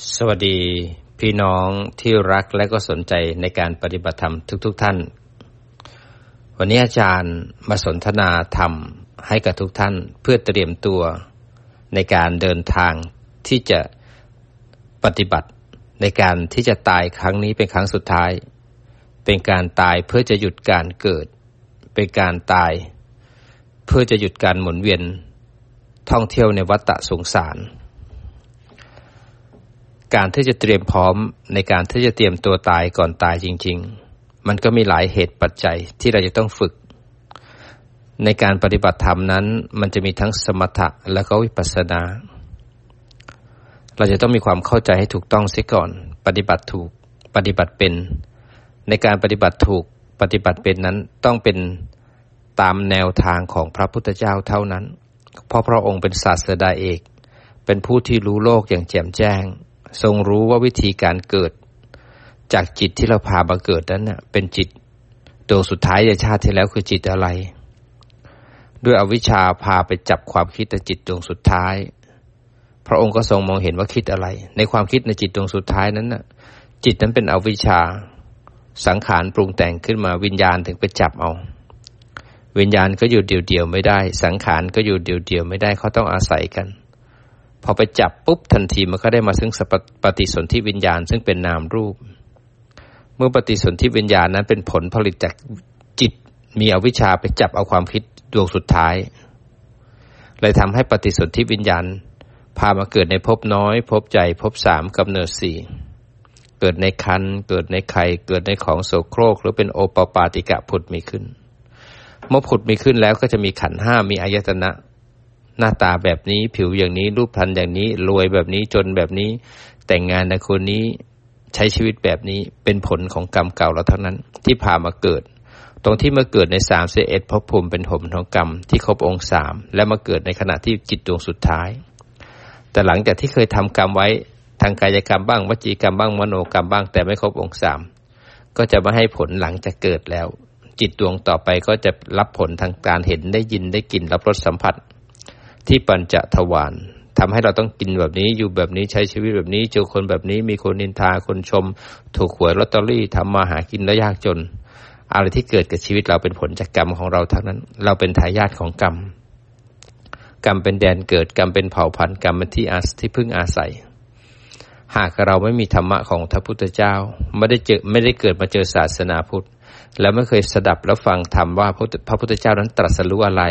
สวัสดีพี่น้องที่รักและก็สนใจในการปฏิบัติธรรมทุกๆทท่าน วันนี้อาจารย์มาสนทนาธรรมให้กับทุกท่านเพื่อเตรียมตัวในการเดินทางที่จะปฏิบัติในการที่จะตายครั้งนี้เป็นครั้งสุดท้าย เป็นการตายเพื่อจะหยุดการเกิด เป็นการตาย เพื่อจะหยุดการหมุนเวียนท่องเที่ยวในวัฏฏะสงสาร การที่จะเตรียมพร้อมในการที่จะเตรียมตัวตายก่อนตายจริง ๆ มันก็มีหลายเหตุปัจจัยที่เราจะต้องฝึก ในการปฏิบัติธรรมนั้น มันจะมีทั้งสมถะและก็วิปัสสนา เราจะต้องมีความเข้าใจให้ถูกต้องเสียก่อน ปฏิบัติถูก ปฏิบัติเป็น ในการปฏิบัติถูก ปฏิบัติเป็นนั้นต้องเป็นตามแนวทางของพระพุทธเจ้าเท่านั้น เพราะพระองค์เป็นศาสดาเอก เป็นผู้ที่รู้โลกอย่างแจ่มแจ้ง ทรงรู้ว่าวิธีการเกิด จากจิตที่เราพามาเกิดนั้นเป็นจิตดวงสุดท้ายในชาติที่แล้วคือจิตอะไร ด้วยอวิชชาพาไปจับความคิดในจิตดวงสุดท้าย พระองค์ก็ทรงมองเห็นว่าคิดอะไร ในความคิดในจิตดวงสุดท้ายนั้นน่ะ จิตนั้นเป็นอวิชชาสังขารปรุงแต่งขึ้นมาวิญญาณถึงไปจับเอา วิญญาณก็อยู่เดี่ยวๆไม่ได้ สังขารก็อยู่เดี่ยวๆไม่ได้เขาต้องอาศัยกัน พอไปจับปุ๊บทันทีมันก็ได้มาซึ่งปฏิสนธิวิญญาณ ซึ่งเป็นนามรูป เมื่อปฏิสนธิวิญญาณนั้นเป็นผลผลิตจากจิตมีอวิชชาไปจับเอาความคิดดวงสุดท้ายเลยทำให้ปฏิสนธิวิญญาณ พามาเกิดในภพน้อยภพใจภพสามกับเนิดสี่เกิดในคันเกิดในไข่เกิดในของโสโครก หรือเป็นโอปปาติกะผุดมีขึ้น เมื่อผุดมีขึ้นแล้วก็จะมีขันห้ามีอายตนะ หน้าตาแบบนี้ผิวอย่างนี้ รูปพรรณอย่างนี้ รวยแบบนี้จนแบบนี้ แต่งงานในคนนี้ใช้ชีวิตแบบนี้เป็นผลของกรรมเก่าเราเท่านั้น ที่พามาเกิด ตรงที่มาเกิดในสามเสเอ็ดพภูมิเป็นผลของกรรมที่ครบองค์สามและมาเกิดในขณะที่จิตดวงสุดท้าย แต่หลังจากที่เคยทำกรรมไว้ทางกายกรรมบ้างวจีกรรมบ้างมโนกรรมบ้าง แต่ไม่ครบองค์สามก็จะมาให้ผลหลังจากเกิดแล้ว จิตดวงต่อไปก็จะรับผลทางการเห็นได้ยินได้กลิ่นรับรสสัมผัส ที่ปัญจทวารทำให้เราต้องกินแบบนี้อยู่แบบนี้ใช้ชีวิตแบบนี้เจอคนแบบนี้มีคนนินทาคนชม ถูกหวยลอตเตอรี่ทำมาหากินแล้วยากจน อะไรที่เกิดกับชีวิตเราเป็นผลจากกรรมของเราทั้งนั้น เราเป็นทายาทของกรรม กรรมเป็นแดนเกิดกรรมเป็นเผ่าพันธุ์กรรมเป็นที่อาที่พึ่งอาศัย หากเราไม่มีธรรมะของพระพุทธเจ้าไม่ได้เจอไม่ได้เกิดมาเจอศาสนาพุทธ แล้วไม่เคยสดับแล้วฟังธรรมว่าพระพุทธเจ้านั้นตรัสรู้อะไร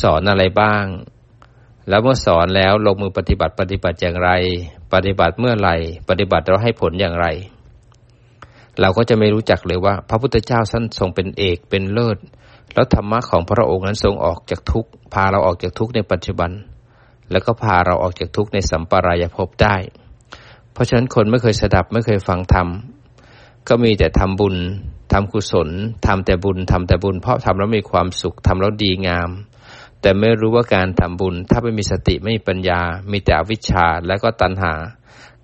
สอนอะไรบ้าง แล้วเมื่อสอนแล้วลงมือปฏิบัติปฏิบัติอย่างไร ปฏิบัติเมื่อไหร่ ปฏิบัติเราให้ผลอย่างไร เราก็จะไม่รู้จักเลยว่า พระพุทธเจ้าท่านทรงเป็นเอกเป็นเลิศ แล้วธรรมะของพระองค์นั้นทรงออกจากทุกข์พาเราออกจากทุกข์ในปัจจุบัน แล้วก็พาเราออกจากทุกข์ในสัมปรายภพได้ เพราะฉะนั้นคนไม่เคยสดับไม่เคยฟังธรรมก็มีแต่ทำบุญทำกุศลทำแต่บุญทำแต่บุญ เพราะทำแล้วมีความสุขทำแล้วดีงาม แต่ไม่รู้ว่าการทำบุญ ถ้าไม่มีสติไม่มีปัญญา มีแต่วิชาและก็ตัณหา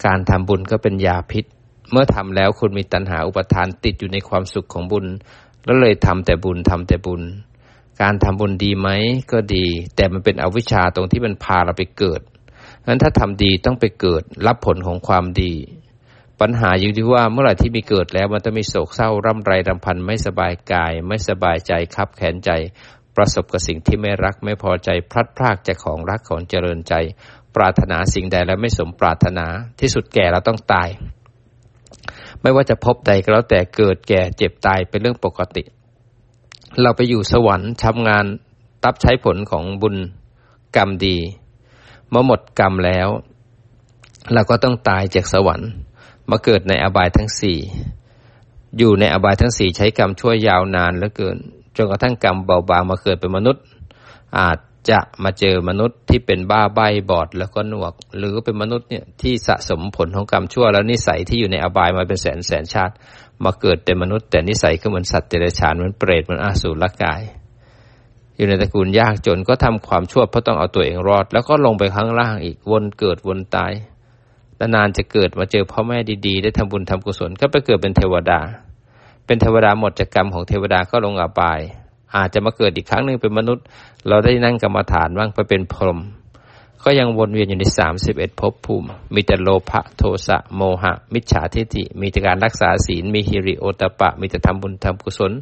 การทำบุญก็เป็นยาพิษ เมื่อทำแล้วคุณมีตัณหาอุปทานติดอยู่ในความสุขของบุญ แล้วเลยทำแต่บุญทำแต่บุญ การทำบุญดีไหมก็ดี แต่มันเป็นอวิชชาตรงที่มันพาเราไปเกิดงั้นถ้าทำดีต้องไปเกิดรับผลของความดี ปัญหาอยู่ที่ว่าเมื่อไหร่ที่มีเกิดแล้วมันจะมีโศกเศร้าร่ำไรรำพันไม่สบายกาย ไม่สบายใจคับแขนใจ ประสบกับสิ่งที่ไม่รักไม่พอใจพลัดพรากจากของรักของเจริญใจ ปรารถนาสิ่งใดแล้วไม่สมปรารถนาที่สุดแก่เราต้องตาย ไม่ว่าจะพบใดก็แล้วแต่เกิดแก่เจ็บตายเป็นเรื่องปกติ เราไปอยู่สวรรค์ทำงานรับใช้ผลของบุญกรรมดี เมื่อหมดกรรมแล้ว เราก็ต้องตายจากสวรรค์ มาเกิดในอบายทั้งสี่อยู่ในอบายทั้งสี่ใช้กรรมชั่วยาวนานเหลือเกิน จนกระทั่งกรรมเบาบางมาเกิดเป็นมนุษย์ อาจจะมาเจอมนุษย์ที่เป็นบ้าใบบอดแล้วก็หนวก หรือเป็นมนุษย์เนี่ยที่สะสมผลของกรรมชั่ว แล้วนิสัยที่อยู่ในอบายมาเป็นแสนแสนชาติ มาเกิดเป็นมนุษย์ แต่นิสัยก็เหมือนสัตว์เดรัจฉานเหมือนเปรตเหมือนอาสูรละกาย อยู่ในตระกูลยากจนก็ทำความชั่วเพราะต้องเอาตัวเองรอด แล้วก็ลงไปข้างล่างอีกวนเกิดวนตายนานจะเกิดมาเจอพ่อแม่ดีๆ ได้ทำบุญทำกุศลก็ไปเกิดเป็นเทวดา เป็นเทวดาหมดจากกรรมของเทวดาก็ลงอบาย อาจจะมาเกิดอีกครั้งหนึ่งเป็นมนุษย์ เราได้นั่งกรรมฐานบ้างไปเป็นพรหมก็ยังวนเวียนอยู่ในสามสิบเอ็ดภพภูมิ มีแต่โลภะโทสะโมหะ มิจฉาทิฏฐิ มีแต่การรักษาศีล มีฮิริโอตปะ มีแต่ทำบุญทำกุศล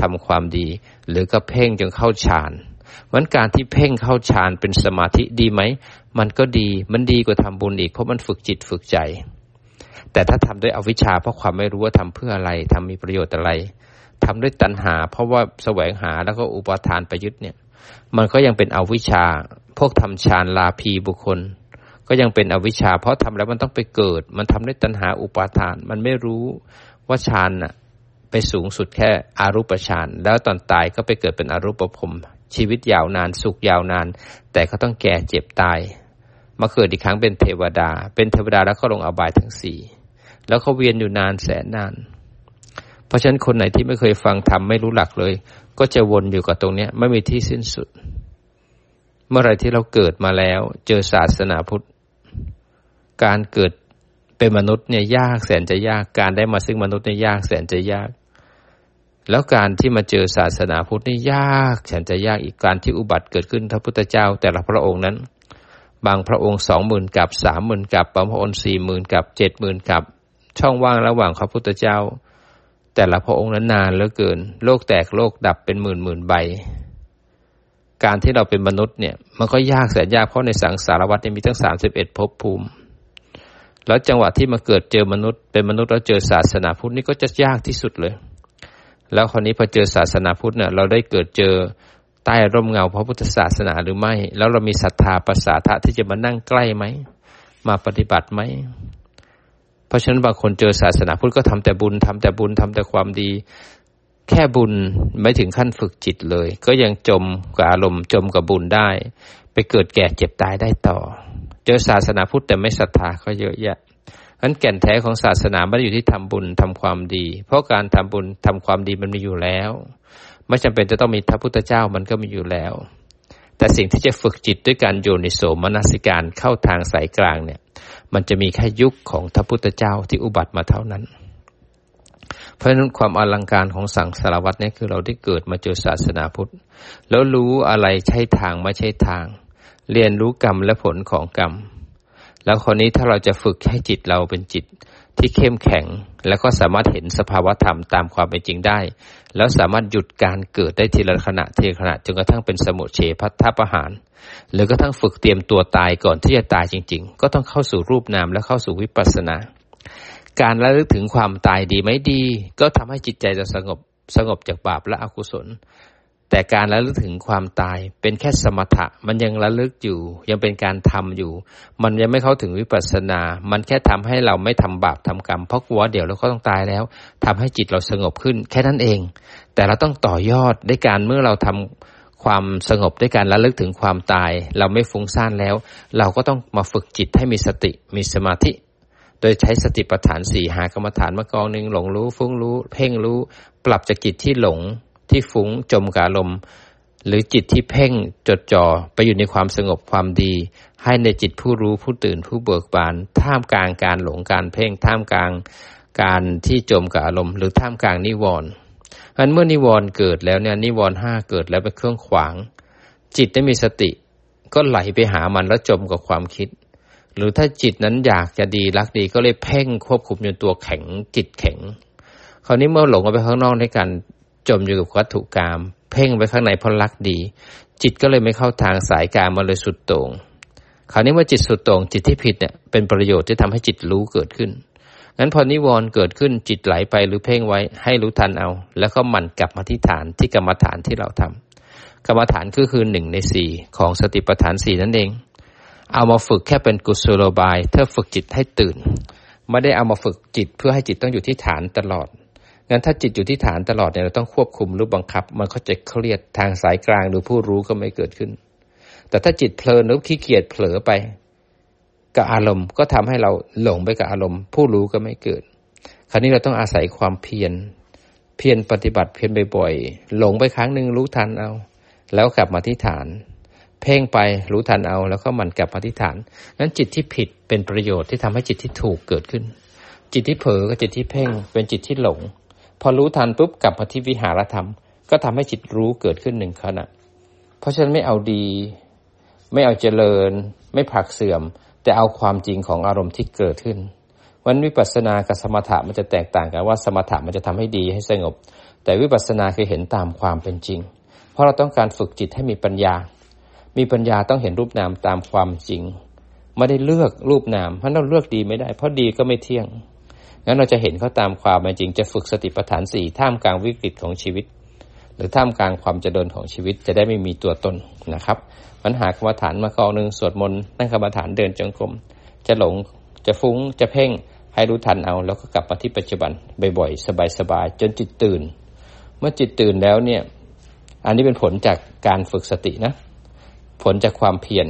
ทำความดี หรือก็เพ่งจนเข้าฌานมันการที่เพ่งเข้าฌานเป็นสมาธิดีไหม มันก็ดี มันดีกว่าทำบุญอีก เพราะมันฝึกจิตฝึกใจ แต่ถ้าทำด้วยอวิชชาเพราะความไม่รู้ว่าทำเพื่ออะไรทำมีประโยชน์อะไรทำด้วยตัณหา เพราะว่าแสวงหาแล้วก็อุปทานไปยึดเนี่ย มันก็ยังเป็นอวิชชา พวกทำฌานลาภีบุคคล ก็ยังเป็นอวิชชา เพราะทำแล้วมันต้องไปเกิด มันทำด้วยตัณหาอุปาทาน มันไม่รู้ว่าฌานน่ะไปสูงสุดแค่อารูปฌานแล้วตอนตายก็ไปเกิดเป็นอรูปภพชีวิตยาวนานสุขยาวนาน แต่เขาต้องแก่เจ็บตายมาเกิดอีกครั้งเป็นเทวดา เป็นเทวดาแล้วก็ลงอบายทั้งสี่ แล้วเขาเวียนอยู่นานแสนนาน เพราะฉะนั้นคนไหนที่ไม่เคยฟังธรรมไม่รู้หลักเลย ก็จะวนอยู่กับตรงนี้ไม่มีที่สิ้นสุด เมื่อไรที่เราเกิดมาแล้ว เจอศาสนาพุทธ การเกิดเป็นมนุษย์เนี่ยยากแสนจะยากการได้มาซึ่งมนุษย์เนี่ยยากแสนจะยาก แล้วการที่มาเจอศาสนาพุทธนี่ยากฉันจะยากอีกการที่อุบัติเกิดขึ้นพระพุทธเจ้า แต่ละพระองค์นั้น บางพระองค์สองหมื่นกับสามหมื่นกับ บางพระองค์สี่หมื่นกับเจ็ดหมื่นกับ ช่องว่างระหว่างพระพุทธเจ้า แต่ละพระองค์นั้นนานเหลือเกิน โลกแตกโลกดับเป็นหมื่นหมื่นใบ การที่เราเป็นมนุษย์เนี่ย มันก็ยากแสนยากเพราะในสังสารวัฏมีทั้งสามสิบเอ็ดภพภูมิ แล้วจังหวะที่มาเกิดเจอมนุษย์ เป็นมนุษย์แล้วเจอศาสนาพุทธนี่ก็จะยากที่สุดเลย แล้วคนนี้พอเจอศาสนาพุทธเนี่ยเราได้เกิดเจอใต้ร่มเงาพระพุทธศาสนาหรือไม่ แล้วเรามีศรัทธาประสาทะที่จะมานั่งใกล้ไหม มาปฏิบัติไหม ราะฉะนั้นบางคนเจอศาสนาพุทธก็ทำแต่บุญทำแต่บุญทำแต่ความดี แค่บุญไม่ถึงขั้นฝึกจิตเลย ก็ยังจมกับอารมณ์จมกับบุญได้ ไปเกิดแก่เจ็บตายได้ต่อ เจอศาสนาพุทธแต่ไม่ศรัทธาก็เยอะแยะนั้นแก่นแท้ของศาสนาไม่ได้อยู่ที่ทำบุญทำความดี เพราะการทำบุญทำความดีมันมีอยู่แล้ว ไม่จำเป็นจะต้องมีพระพุทธเจ้ามันก็มีอยู่แล้ว แต่สิ่งที่จะฝึกจิตด้วยการโยนิโสมนสิการเข้าทางสายกลางเนี่ย มันจะมีแค่ยุคของทพุทธเจ้าที่อุบัติมาเท่านั้น เพราะฉะนั้นความอลังการของสังสารวัตรนี่คือเราได้เกิดมาเจอศาสนาพุทธ แล้วรู้อะไรใช่ทางไม่ใช่ทาง เรียนรู้กรรมและผลของกรรม แล้วคนนี้ถ้าเราจะฝึกให้จิตเราเป็นจิต ที่เข้มแข็ง แล้วก็สามารถเห็นสภาวธรรมตามความเป็นจริงได้ แล้วสามารถหยุดการเกิดได้ทีละขณะทีละขณะจนกระทั่งเป็นสมุทเฉพัทธประหาร หรือกระทั่งฝึกเตรียมตัวตายก่อนที่จะตายจริง ๆ ก็ต้องเข้าสู่รูปนามและเข้าสู่วิปัสสนา การระลึกถึงความตายดีไม่ดี ก็ทำให้จิตใจจะสงบสงบจากบาปและอกุศล แต่การระลึกถึงความตายเป็นแค่สมถะ มันยังระลึกอยู่ ยังเป็นการทำอยู่ มันยังไม่เข้าถึงวิปัสสนา มันแค่ทำให้เราไม่ทำบาปทำกรรมเพราะกลัวเดี๋ยวเราก็ต้องตายแล้วทำให้จิตเราสงบขึ้น แค่นั้นเอง แต่เราต้องต่อยอดด้วยการเมื่อเราทำความสงบด้วยการระลึกถึงความตาย เราไม่ฟุ้งซ่านแล้ว เราก็ต้องมาฝึกจิตให้มีสติมีสมาธิ โดยใช้สติปัฏฐานสี่หากรรมฐานมากองหนึ่งหลงรู้ฟุ้งรู้ เพ่งรู้ ปรับจากจิตที่หลง ที่ฟุ้งจมกับลมหรือจิตที่เพ่งจดจ่อไปอยู่ในความสงบความดี ให้ในจิตผู้รู้ผู้ตื่นผู้เบิกบาน ท่ามกลางการหลงการเพ่งท่ามกลางการที่จมกับอารมณ์ หรือท่ามกลางนิวรณ์อันเมื่อนิวรณ์เกิดแล้วเนี่ยนิวรณ์ห้าเกิดแล้วเป็นเครื่องขวาง จิตได้มีสติ ก็ไหลไปหามันแล้วจมกับความคิด หรือถ้าจิตนั้นอยากจะดีรักดีก็เลยเพ่งควบคุมจนตัวแข็งจิตแข็ง คราวนี้เมื่อหลงออกไปข้างนอกในการ จมอยู่กับวัตถุกรรมเพ่งไปข้างในเพราะรักดี จิตก็เลยไม่เข้าทางสายกางมาเลยสุดโต่งคราวนี้ว่าจิตสุดโต่งจิตที่ผิดเนี่ยเป็นประโยชน์ที่ทำให้จิตรู้เกิดขึ้นงั้นพอนิวรณ์เกิดขึ้นจิตไหลไปหรือเพ่งไว้ให้รู้ทันเอา แล้วก็หมั่นกลับมาที่ฐานที่กรรมฐานที่เราทำกรรมฐานก็คือหนึ่งในสี่ของสติปัฏฐานสี่นั่นเอง เอามาฝึกแค่เป็นกุศโลบายเพื่อฝึกจิตให้ตื่น ไม่ได้เอามาฝึกจิตเพื่อให้จิตต้องอยู่ที่ฐานตลอด งั้นถ้าจิตอยู่ที่ฐานตลอดเนี่ยเราต้องควบคุมหรือบังคับ มันก็จะเครียดทางสายกลางหรือผู้รู้ก็ไม่เกิดขึ้น แต่ถ้าจิตเพลินหรือขี้เกียจเผลอไปกับอารมณ์ก็ทำให้เราหลงไปกับอารมณ์ ผู้รู้ก็ไม่เกิด คราวนี้เราต้องอาศัยความเพียรเพียรปฏิบัติเพียรบ่อยๆหลงไปครั้งหนึ่งรู้ทันเอา แล้วกลับมาที่ฐาน เพ่งไปรู้ทันเอา แล้วก็มันกลับมาที่ฐานนั้นจิตที่ผิดเป็นประโยชน์ที่ทำให้จิตที่ถูกเกิดขึ้น จิตที่เผลอกับจิตที่เพ่งเป็นจิตที่หลง พอรู้ทันปุ๊บกลับมาที่วิหารธรรม ก็ทำให้จิตรู้เกิดขึ้นหนึ่งขณะ เพราะฉะนั้นไม่เอาดี ไม่เอาเจริญ ไม่ผลักเสื่อม แต่เอาความจริงของอารมณ์ที่เกิดขึ้นวันวิปัสสนากับสมถะมันจะแตกต่างกันว่าสมถะมันจะทำให้ดีให้สงบ แต่วิปัสสนาคือเห็นตามความเป็นจริง เพราะเราต้องการฝึกจิตให้มีปัญญา มีปัญญาต้องเห็นรูปนามตามความจริงไม่ได้เลือกรูปนามเพราะเราเลือกดีไม่ได้ เพราะดีก็ไม่เที่ยง งั้นเราจะเห็นเขาตามความเป็นจริงจะฝึกสติปัฏฐานสี่ท่ามกลางวิกฤตของชีวิต หรือท่ามกลางความเจริญของชีวิตจะได้ไม่มีตัวตนนะครับปัญหากรรมฐานมากองหนึ่งสวดมนต์นั่งกรรมฐานเดินจงกรมจะหลงจะฟุ้งจะเพ่งให้รู้ทันเอา แล้วก็กลับมาที่ปัจจุบันบ่อยๆสบายๆจนจิตตื่น เมื่อจิตตื่นแล้วเนี่ยอันนี้เป็นผลจากการฝึกสตินะ ผลจากความเพียร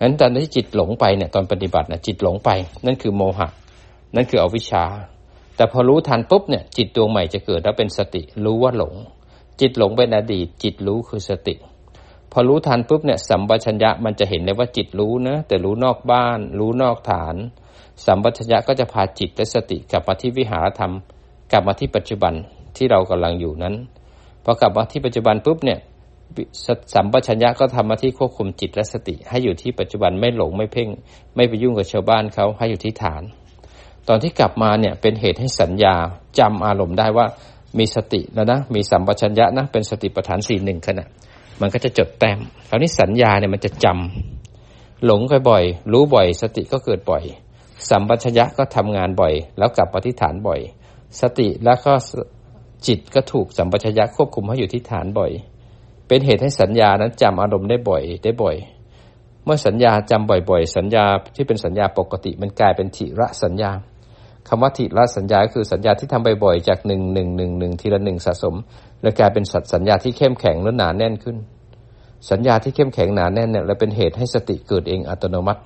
งั้นตอนที่จิตหลงไปเนี่ยตอนปฏิบัตินะจิตหลงไป นั่นคือโมหะ นั่นคืออวิชชา แต่พอรู้ทันปุ๊บเนี่ยจิตดวงใหม่จะเกิดแล้วเป็นสติ รู้ว่าหลง จิตหลงเป็นอดีต จิตรู้คือสติ พอรู้ทันปุ๊บเนี่ยสัมปชัญญะมันจะเห็นเลยว่าจิตรู้นะแต่รู้นอกบ้าน รู้นอกฐาน สัมปชัญญะก็จะพาจิตและสติกลับมาที่วิหารธรรม กลับมาที่ปัจจุบันที่เรากำลังอยู่นั้นพอกลับมาที่ปัจจุบันปุ๊บเนี่ยสัมปชัญญะก็ทำมาที่ควบคุมจิตและสติ ให้อยู่ที่ปัจจุบันไม่หลงไม่เพ่ง ไม่ไปยุ่งกับชาวบ้านเขาให้อยู่ที่ฐาน ตอนที่กลับมาเนี่ยเป็นเหตุให้สัญญาจำอารมณ์ได้ว่ามีสติแล้วนะมีสัมปชัญญะนะเป็นสติปัฏฐานสี่หนึ่งขณะมันก็จะจดแต้มคราวนี้สัญญาเนี่ยมันจะจำหลงไปบ่อย รู้บ่อย สติก็เกิดบ่อย สัมปชัญญะก็ทำงานบ่อย แล้วกลับมาที่ฐานบ่อย สติแล้วก็จิตก็ถูกสัมปชัญญะควบคุมให้อยู่ที่ฐานบ่อย เป็นเหตุให้สัญญานั้นจำอารมณ์ได้บ่อยได้บ่อย เมื่อสัญญาจำบ่อยๆ สัญญาที่เป็นสัญญาปกติมันกลายเป็นทิระสัญญา คำว่าทิระสัญญาคือสัญญาที่ทำบ่อยๆจากหนึ่งหนึ่งหนึ่งหนึ่งทีละหนึ่งสะสมแล้วกลายเป็นสัตสัญญาที่เข้มแข็งและหนาแน่นขึ้น สัญญาที่เข้มแข็งหนาแน่นเนี่ยแล้วเป็นเหตุให้สติเกิดเองอัตโนมัติ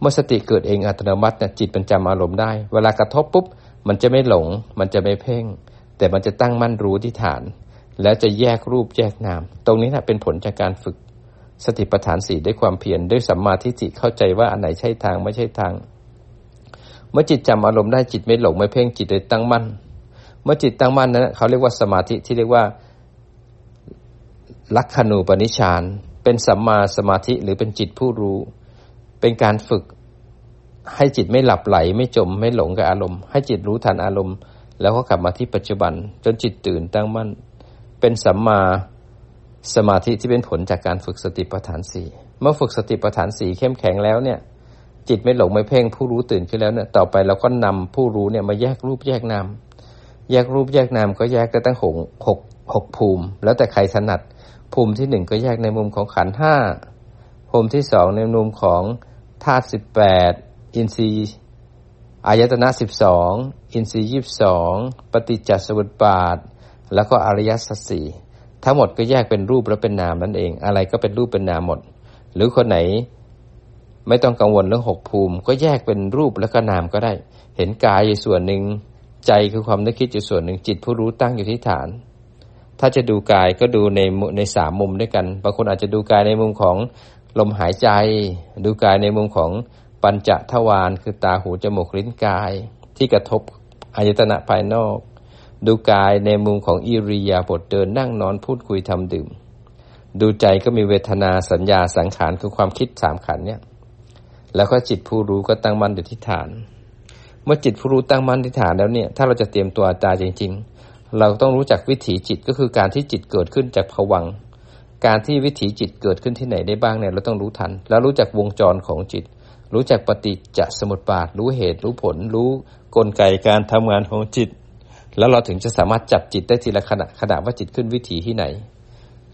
เมื่อสติเกิดเองอัตโนมัติเนี่ยจิตมันจำอารมณ์ได้ เวลากระทบปุ๊บมันจะไม่หลง มันจะไม่เพ่ง แต่มันจะตั้งมั่นรู้ที่ฐาน แล้วจะแยกรูปแยกนาม ตรงนี้นะเป็นผลจากการฝึกสติปัฏฐานสี่ด้วยความเพียรด้วยสัมมาทิฏฐิเข้าใจว่าอันไหนใช่ทางไม่ใช่ทาง เมื่อจิตจำอารมณ์ได้จิตไม่หลงไม่เพ่งจิตเลยตั้งมั่น เมื่อจิตตั้งมั่นนั้นเขาเรียกว่าสมาธิที่เรียกว่าลักขณูปนิชาน เป็นสัมมาสมาธิหรือเป็นจิตผู้รู้ เป็นการฝึกให้จิตไม่หลับไหลไม่จมไม่หลงกับอารมณ์ ให้จิตรู้ทันอารมณ์ แล้วก็กลับมาที่ปัจจุบัน จนจิตตื่นตั้งมั่น เป็นสัมมาสมาธิที่เป็นผลจากการฝึกสติปัฏฐานสี่เมื่อฝึกสติปัฏฐานสี่เข้มแข็งแล้วเนี่ย จิตไม่หลงไม่เพ่งผู้รู้ตื่นขึ้นแล้วเนี่ยต่อไปเราก็นำผู้รู้เนี่ยมาแยกรูปแยกนามแยกรูปแยกนามก็แยกได้ตั้งหกหกหกภูมิ แล้วแต่ใครถนัด ภูมิที่หนึ่งก็แยกในมุมของขันห้าภูมิที่สองในมุมของธาตุสิบแปดอินทรีย์อายตนะสิบสองอินทรีย์ยี่สิบสองปฏิจจสมุปบาท แล้วก็อริยสัจสี่ทั้งหมดก็แยกเป็นรูปแล้วเป็นนามนั่นเอง อะไรก็เป็นรูปเป็นนามหมด หรือคนไหน ไม่ต้องกังวลเรื่องหกภูมิ ก็แยกเป็นรูปแล้วก็นามก็ได้ เห็นกายอยู่ส่วนหนึ่ง ใจคือความนึกคิดอยู่ส่วนหนึ่งจิตผู้รู้ตั้งอยู่ที่ฐาน ถ้าจะดูกายก็ดูในในสามมุมด้วยกันบางคนอาจจะดูกายในมุมของลมหายใจ ดูกายในมุมของปัญจทวารคือตาหูจมูกลิ้นกาย ที่กระทบอายตนะภายนอก ดูกายในมุมของอิริยาบถเดินนั่งนอนพูดคุยทำดื่ม ดูใจก็มีเวทนาสัญญาสังขารคือความคิดสามขันเนี่ย แล้วก็จิตผู้รู้ก็ตั้งมั่นอยู่ที่ฐาน เมื่อจิตผู้รู้ตั้งมั่นที่ฐานแล้วเนี่ย ถ้าเราจะเตรียมตัวตายจริง ๆ เราต้องรู้จักวิถีจิตก็คือการที่จิตเกิดขึ้นจากผวังการที่วิถีจิตเกิดขึ้นที่ไหนได้บ้างเนี่ยเราต้องรู้ทัน แล้วรู้จักวงจรของจิต รู้จักปฏิจจสมุปบาท รู้เหตุรู้ผล รู้กลไกการทำงานของจิต แล้วเราถึงจะสามารถจับจิตได้ทีละขณะขณะว่าจิตขึ้นวิถีที่ไหน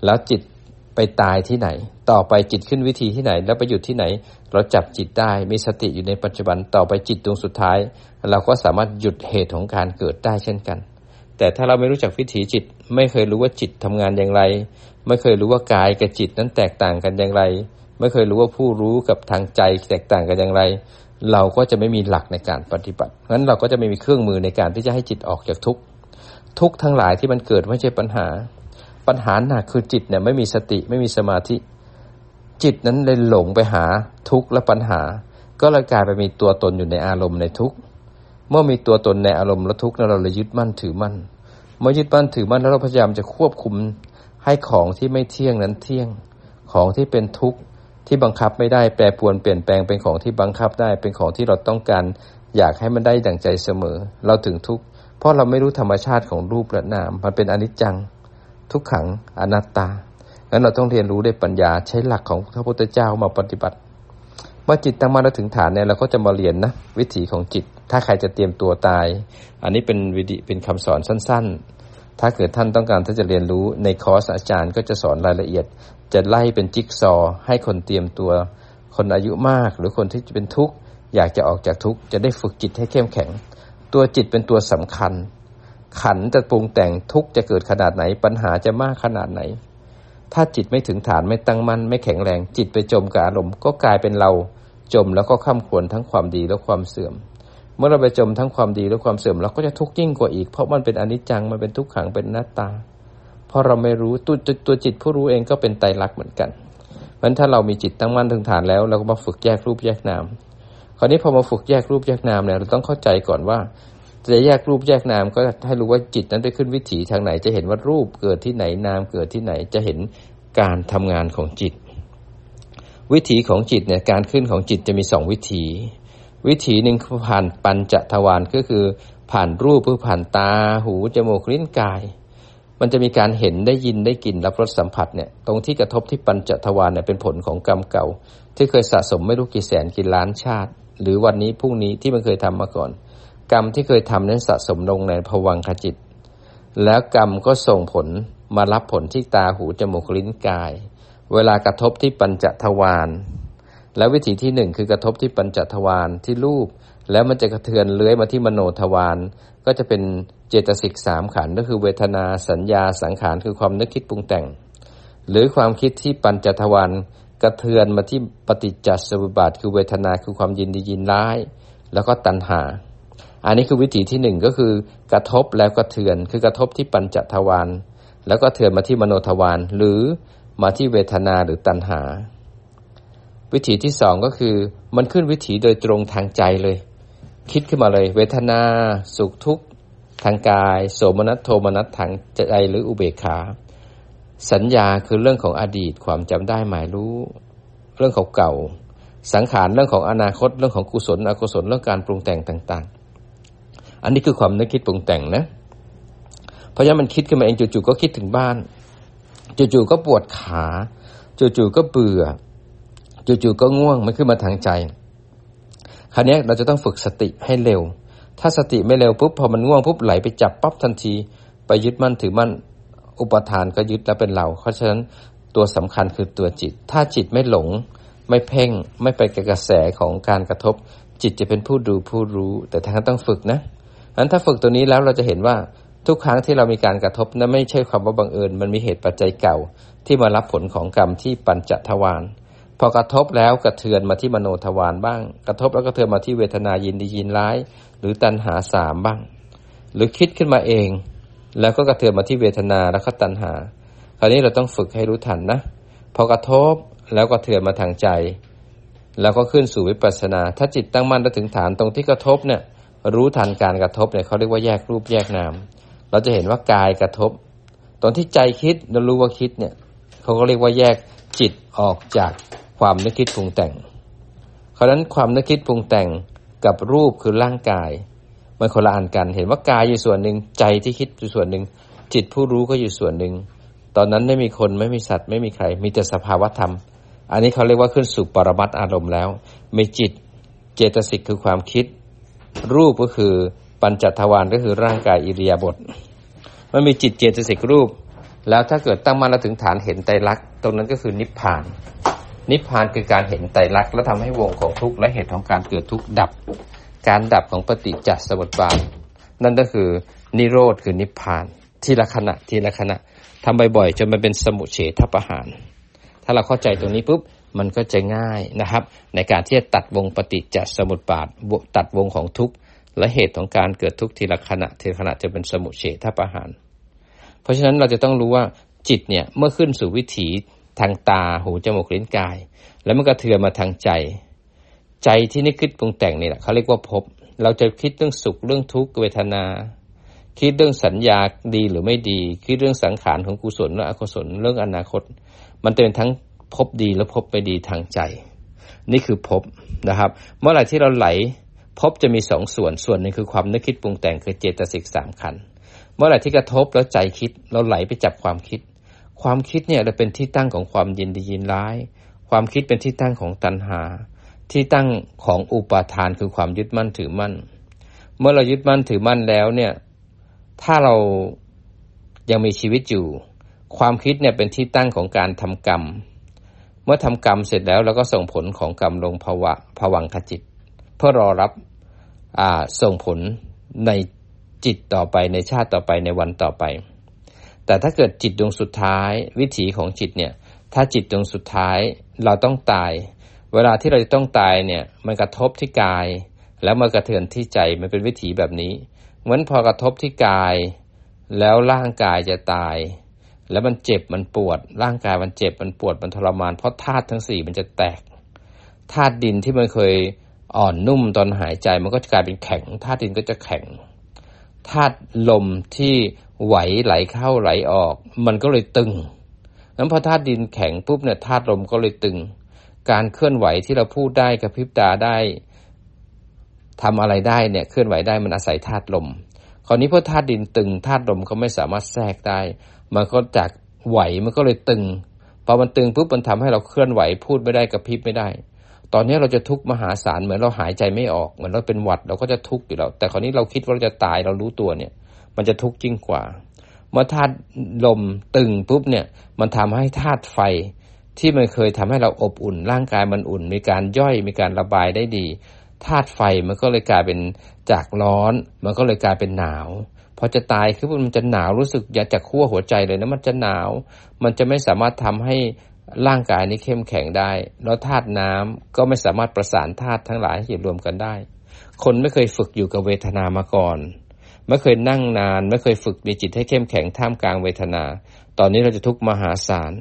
แล้วจิต ไปตายที่ไหน ต่อไปจิตขึ้นวิธีที่ไหน แล้วไปหยุดที่ไหน เราจับจิตได้มีสติอยู่ในปัจจุบันต่อไปจิตดวงสุดท้าย เราก็สามารถหยุดเหตุของการเกิดได้เช่นกัน แต่ถ้าเราไม่รู้จักวิถีจิต ไม่เคยรู้ว่าจิตทำงานอย่างไร ไม่เคยรู้ว่ากายกับจิตนั้นแตกต่างกันอย่างไร ไม่เคยรู้ว่าผู้รู้กับทางใจแตกต่างกันอย่างไร เราก็จะไม่มีหลักในการปฏิบัติงั้นเราก็จะไม่มีเครื่องมือในการที่จะให้จิตออกจากทุกข์ทุกทั้งหลายที่มันเกิดไม่ใช่ปัญหา ปัญหาหนักคือจิตเนี่ยไม่มีสติไม่มีสมาธิ จิตนั้นเลยหลงไปหาทุกข์และปัญหา ก็เลยกลายไปมีตัวตนอยู่ในอารมณ์ในทุกข์เมื่อมีตัวตนในอารมณ์และทุกข์แล้วเราเลยยึดมั่นถือมั่น เมื่อยึดมั่นถือมั่นแล้วเราพยายามจะควบคุมให้ของที่ไม่เที่ยงนั้นเที่ยง ของที่เป็นทุกข์ที่บังคับไม่ได้แปรปรวนเปลี่ยนแปลงเป็นของที่บังคับได้เป็นของที่เราต้องการอยากให้มันได้ดั่งใจเสมอ เราถึงทุกข์เพราะเราไม่รู้ธรรมชาติของรูปและนาม มันเป็นอนิจจัง ทุกขังอนัตตางั้นเราต้องเรียนรู้ด้วยปัญญาใช้หลักของพระพุทธเจ้ามาปฏิบัติเมื่อจิตตั้งมั่นแล้วถึงฐานเนี่ยเราก็จะมาเรียนนะวิถีของจิต ถ้าใครจะเตรียมตัวตาย อันนี้เป็นวิธีเป็นคำสอนสั้น ๆ ถ้าเกิดท่านต้องการที่จะเรียนรู้ในคอร์สอาจารย์ก็จะสอนรายละเอียด จะไล่เป็นจิ๊กซอ ให้คนเตรียมตัว คนอายุมาก หรือคนที่จะเป็นทุกข์อยากจะออกจากทุกข์จะได้ฝึกจิตให้เข้มแข็ง ตัวจิตเป็นตัวสำคัญ ขันจะปรุงแต่งทุกจะเกิดขนาดไหน ปัญหาจะมากขนาดไหน ถ้าจิตไม่ถึงฐานไม่ตั้งมั่นไม่แข็งแรง จิตไปจมกับอารมณ์ก็กลายเป็นเราจมแล้วก็ข้ามควรทั้งความดีและความเสื่อม เมื่อเราไปจมทั้งความดีและความเสื่อมเราก็จะทุกข์ยิ่งกว่าอีก เพราะมันเป็นอนิจจังมันเป็นทุกขังเป็นหน้าตา เพราะเราไม่รู้ตัวตัวจิตผู้รู้เองก็เป็นไตรลักษณ์เหมือนกันเพราะถ้าเรามีจิตตั้งมั่นถึงฐานแล้วเราก็มาฝึกแยกรูปแยกนามคราวนี้พอมาฝึกแยกรูปแยกนามเนี่ยเราต้องเข้าใจก่อนว่า จะแยกรูปแยกนามก็ให้รู้ว่าจิตนั้นได้ขึ้นวิถีทางไหน จะเห็นว่ารูปเกิดที่ไหนนามเกิดที่ไหนจะเห็นการทำงานของจิต วิถีของจิตเนี่ยการขึ้นของจิตจะมีสองวิถี วิถีหนึ่งผ่านปัญจทวารก็คือผ่านรูปเพื่อผ่านตาหูจมูกลิ้นกาย มันจะมีการเห็นได้ยินได้กลิ่นรับรสสัมผัสเนี่ยตรงที่กระทบที่ปัญจทวารเนี่ยเป็นผลของกรรมเก่า ที่เคยสะสมไม่รู้กี่แสนกี่ล้านชาติ หรือวันนี้พรุ่งนี้ที่มันเคยทำมาก่อน กรรมที่เคยทำนั้นสะสมลงในภวังคจิต แล้วกรรมก็ส่งผลมารับผลที่ตาหูจมูกลิ้นกาย เวลากระทบที่ปัญจทวารแล้ววิธีที่หนึ่งคือกระทบที่ปัญจทวารที่รูป แล้วมันจะกระเทือนเลื้อยมาที่มโนทวารก็จะเป็นเจตสิกสามขันก็คือเวทนาสัญญาสังขารคือความนึกคิดปรุงแต่ง หรือความคิดที่ปัญจทวารกระเทือนมาที่ปฏิจจสมุปบาทคือเวทนาคือความยินดียินร้าย แล้วก็ตัณหา อันนี้คือวิธีที่หนึ่งก็คือกระทบแล้วกระเทือน คือกระทบที่ปัญจทวารแล้วก็เทือนมาที่มโนทวารหรือมาที่เวทนาหรือตัณหา วิธีที่สองก็คือ มันขึ้นวิถีโดยตรงทางใจเลย คิดขึ้นมาเลย เวทนา สุขทุกข์ทางกาย โสมนัสโทมนัสทางใจหรืออุเบกขา สัญญาคือเรื่องของอดีตความจำได้หมายรู้ เรื่องของเก่าสังขารเรื่องของอนาคตเรื่องของกุศลอกุศลเรื่องการปรุงแต่งต่าง อันนี้คือความนึกคิดปรุงแต่งนะ เพราะฉะนั้นมันคิดขึ้นมาเองจู่ๆก็คิดถึงบ้าน จู่ๆก็ปวดขา จู่ๆก็เบื่อ จู่ๆก็ง่วงมันขึ้นมาทางใจ คราวนี้เราจะต้องฝึกสติให้เร็ว ถ้าสติไม่เร็วปุ๊บพอมันง่วงปุ๊บไหลไปจับปั๊บทันที ไปยึดมั่นถือมั่นอุปทานก็ยึดแล้วเป็นเรา เพราะฉะนั้นตัวสำคัญคือตัวจิต ถ้าจิตไม่หลง ไม่เพ่ง ไม่ไปกับกระแสของการกระทบ จิตจะเป็นผู้ดูผู้รู้ แต่ทางนั้นต้องฝึกนะ นั้นถ้าฝึกตัวนี้แล้วเราจะเห็นว่าทุกครั้งที่เรามีการกระทบนั้นไม่ใช่ความว่าบังเอิญ มันมีเหตุปัจจัยเก่า ที่มารับผลของกรรมที่ปัญจทวารพอกระทบแล้วกระเทือนมาที่มโนทวารบ้าง กระทบแล้วกระเทือนมาที่เวทนายินดียินร้าย หรือตัณหาสามบ้าง หรือคิดขึ้นมาเอง แล้วก็กระเทือนมาที่เวทนาแล้วก็ตัณหา คราวนี้เราต้องฝึกให้รู้ทันนะพอกระทบแล้วก็เทือนมาทางใจ แล้วก็ขึ้นสู่วิปัสสนา ถ้าจิตตั้งมั่นและถึงฐานตรงที่กระทบเนี่ย รู้ทันการกระทบเนี่ยเขาเรียกว่าแยกรูปแยกนาม เราจะเห็นว่ากายกระทบ ตอนที่ใจคิดเรารู้ว่าคิดเนี่ยเขาก็เรียกว่าแยกจิตออกจากความนึกคิดปรุงแต่ง เพราะนั้นความนึกคิดปรุงแต่งกับรูปคือร่างกายมันคนละอันกัน เห็นว่ากายอยู่ส่วนหนึ่งใจที่คิดอยู่ส่วนหนึ่งจิตผู้รู้ก็อยู่ส่วนหนึ่งตอนนั้นไม่มีคนไม่มีสัตว์ไม่มีใคร มีแต่สภาวธรรม อันนี้เขาเรียกว่าขึ้นสู่ปรมัตอารมณ์แล้ว มีจิตเจตสิกคือความคิด รูปก็คือปัญจทวารก็คือร่างกายอิริยาบถมันมีจิตเจตสิกรูป แล้วถ้าเกิดตั้งมั่นแล้วถึงฐานเห็นไตรลักษณ์ตรงนั้นก็คือนิพพาน นิพพานคือการเห็นไตรลักษณ์แล้วทำให้วงของทุกข์และเหตุของการเกิดทุกข์ดับ การดับของปฏิจจสมุปบาทนั่นก็คือนิโรธคือนิพพาน ทีละขณะทีละขณะทำบ่อยๆจนมันเป็นสมุเฉทประหาร ถ้าเราเข้าใจตรงนี้ปุ๊บ มันก็จะง่ายนะครับ ในการที่จะตัดวงปฏิจจสมุปบาทตัดวงของทุกข์และเหตุของการเกิดทุกข์ทีละขณะทีละขณะจะเป็นสมุเฉทประหาร เพราะฉะนั้นเราจะต้องรู้ว่าจิตเนี่ยเมื่อขึ้นสู่วิถีทางตาหูจมูกลิ้นกาย แล้วมันก็เทือมาทางใจ ใจที่นึกคิดปรุงแต่งนี่แหละเขาเรียกว่าภพเราจะคิดเรื่องสุขเรื่องทุกขเวทนา คิดเรื่องสัญญาดีหรือไม่ดี คิดเรื่องสังขารของกุศลและอกุศลเรื่องอนาคต มันเป็นทั้ง พบดีและพบไปดีทางใจ นี่คือพบนะครับ เมื่อไหร่ที่เราไหลพบจะมีสองส่วนส่วนหนึ่งคือความนึกคิดปรุงแต่งคือเจตสิกสามขันเมื่อไหร่ที่กระทบแล้วใจคิดเราไหลไปจับความคิด ความคิดเนี่ยเราเป็นที่ตั้งของความยินดียินร้าย ความคิดเป็นที่ตั้งของตัณหา ที่ตั้งของอุปาทานคือความยึดมั่นถือมั่น เมื่อเรายึดมั่นถือมั่นแล้วเนี่ยถ้าเรายังมีชีวิตอยู่ ความคิดเนี่ยเป็นที่ตั้งของการทำกรรม เมื่อทำกรรมเสร็จแล้วเราก็ส่งผลของกรรมลงภาวะภวังคจิต เพื่อรอรับส่งผลในจิตต่อไปในชาติต่อไปในวันต่อไป แต่ถ้าเกิดจิตดวงสุดท้าย วิถีของจิตเนี่ย ถ้าจิตดวงสุดท้ายเราต้องตาย เวลาที่เราจะต้องตายเนี่ย มันกระทบที่กาย แล้วมากระเทือนที่ใจมันเป็นวิถีแบบนี้เหมือนพอกระทบที่กาย แล้วร่างกายจะตาย แล้วมันเจ็บมันปวด ร่างกายมันเจ็บมันปวดมันทรมาน เพราะธาตุทั้งสี่มันจะแตกธาตุดินที่มันเคยอ่อนนุ่มตอนหายใจมันก็จะกลายเป็นแข็งธาตุดินก็จะแข็งธาตุลมที่ไหวไหลเข้าไหลออก มันก็เลยตึงนั้นพอธาตุดินแข็งปุ๊บเนี่ยธาตุลมก็เลยตึง การเคลื่อนไหวที่เราพูดได้กระพริบตาได้ทำอะไรได้เนี่ยเคลื่อนไหวได้มันอาศัยธาตุลม คราวนี้พอธาตุดินตึงธาตุลมเขาไม่สามารถแทรกได้ มันก็จากไหวมันก็เลยตึงพอมันตึงปุ๊บมันทำให้เราเคลื่อนไหวพูดไม่ได้กระพริบไม่ได้ ตอนนี้เราจะทุกข์มหาศาลเหมือนเราหายใจไม่ออกเหมือนเราเป็นหวัดเราก็จะทุกข์อยู่แล้ว แต่คราวนี้เราคิดว่าเราจะตายเรารู้ตัวเนี่ย มันจะทุกข์จริงกว่า เมื่อธาตุลมตึงปุ๊บเนี่ยมันทำให้ธาตุไฟที่มันเคยทำให้เราอบอุ่น ร่างกายมันอุ่น มีการย่อยมีการระบายได้ดี ธาตุไฟมันก็เลยกลายเป็นจากร้อน มันก็เลยกลายเป็นหนาวพอจะตายคือมันจะหนาวรู้สึกอยากจะขั้วหัวใจเลยนะมันจะหนาว มันจะไม่สามารถทำให้ร่างกายนี้เข้มแข็งได้ แล้วธาตุน้ำก็ไม่สามารถประสานธาตุทั้งหลายให้รวมกันได้ คนไม่เคยฝึกอยู่กับเวทนามาก่อน ไม่เคยนั่งนาน ไม่เคยฝึกมีจิตให้เข้มแข็งท่ามกลางเวทนา ตอนนี้เราจะทุกข์มหาศาล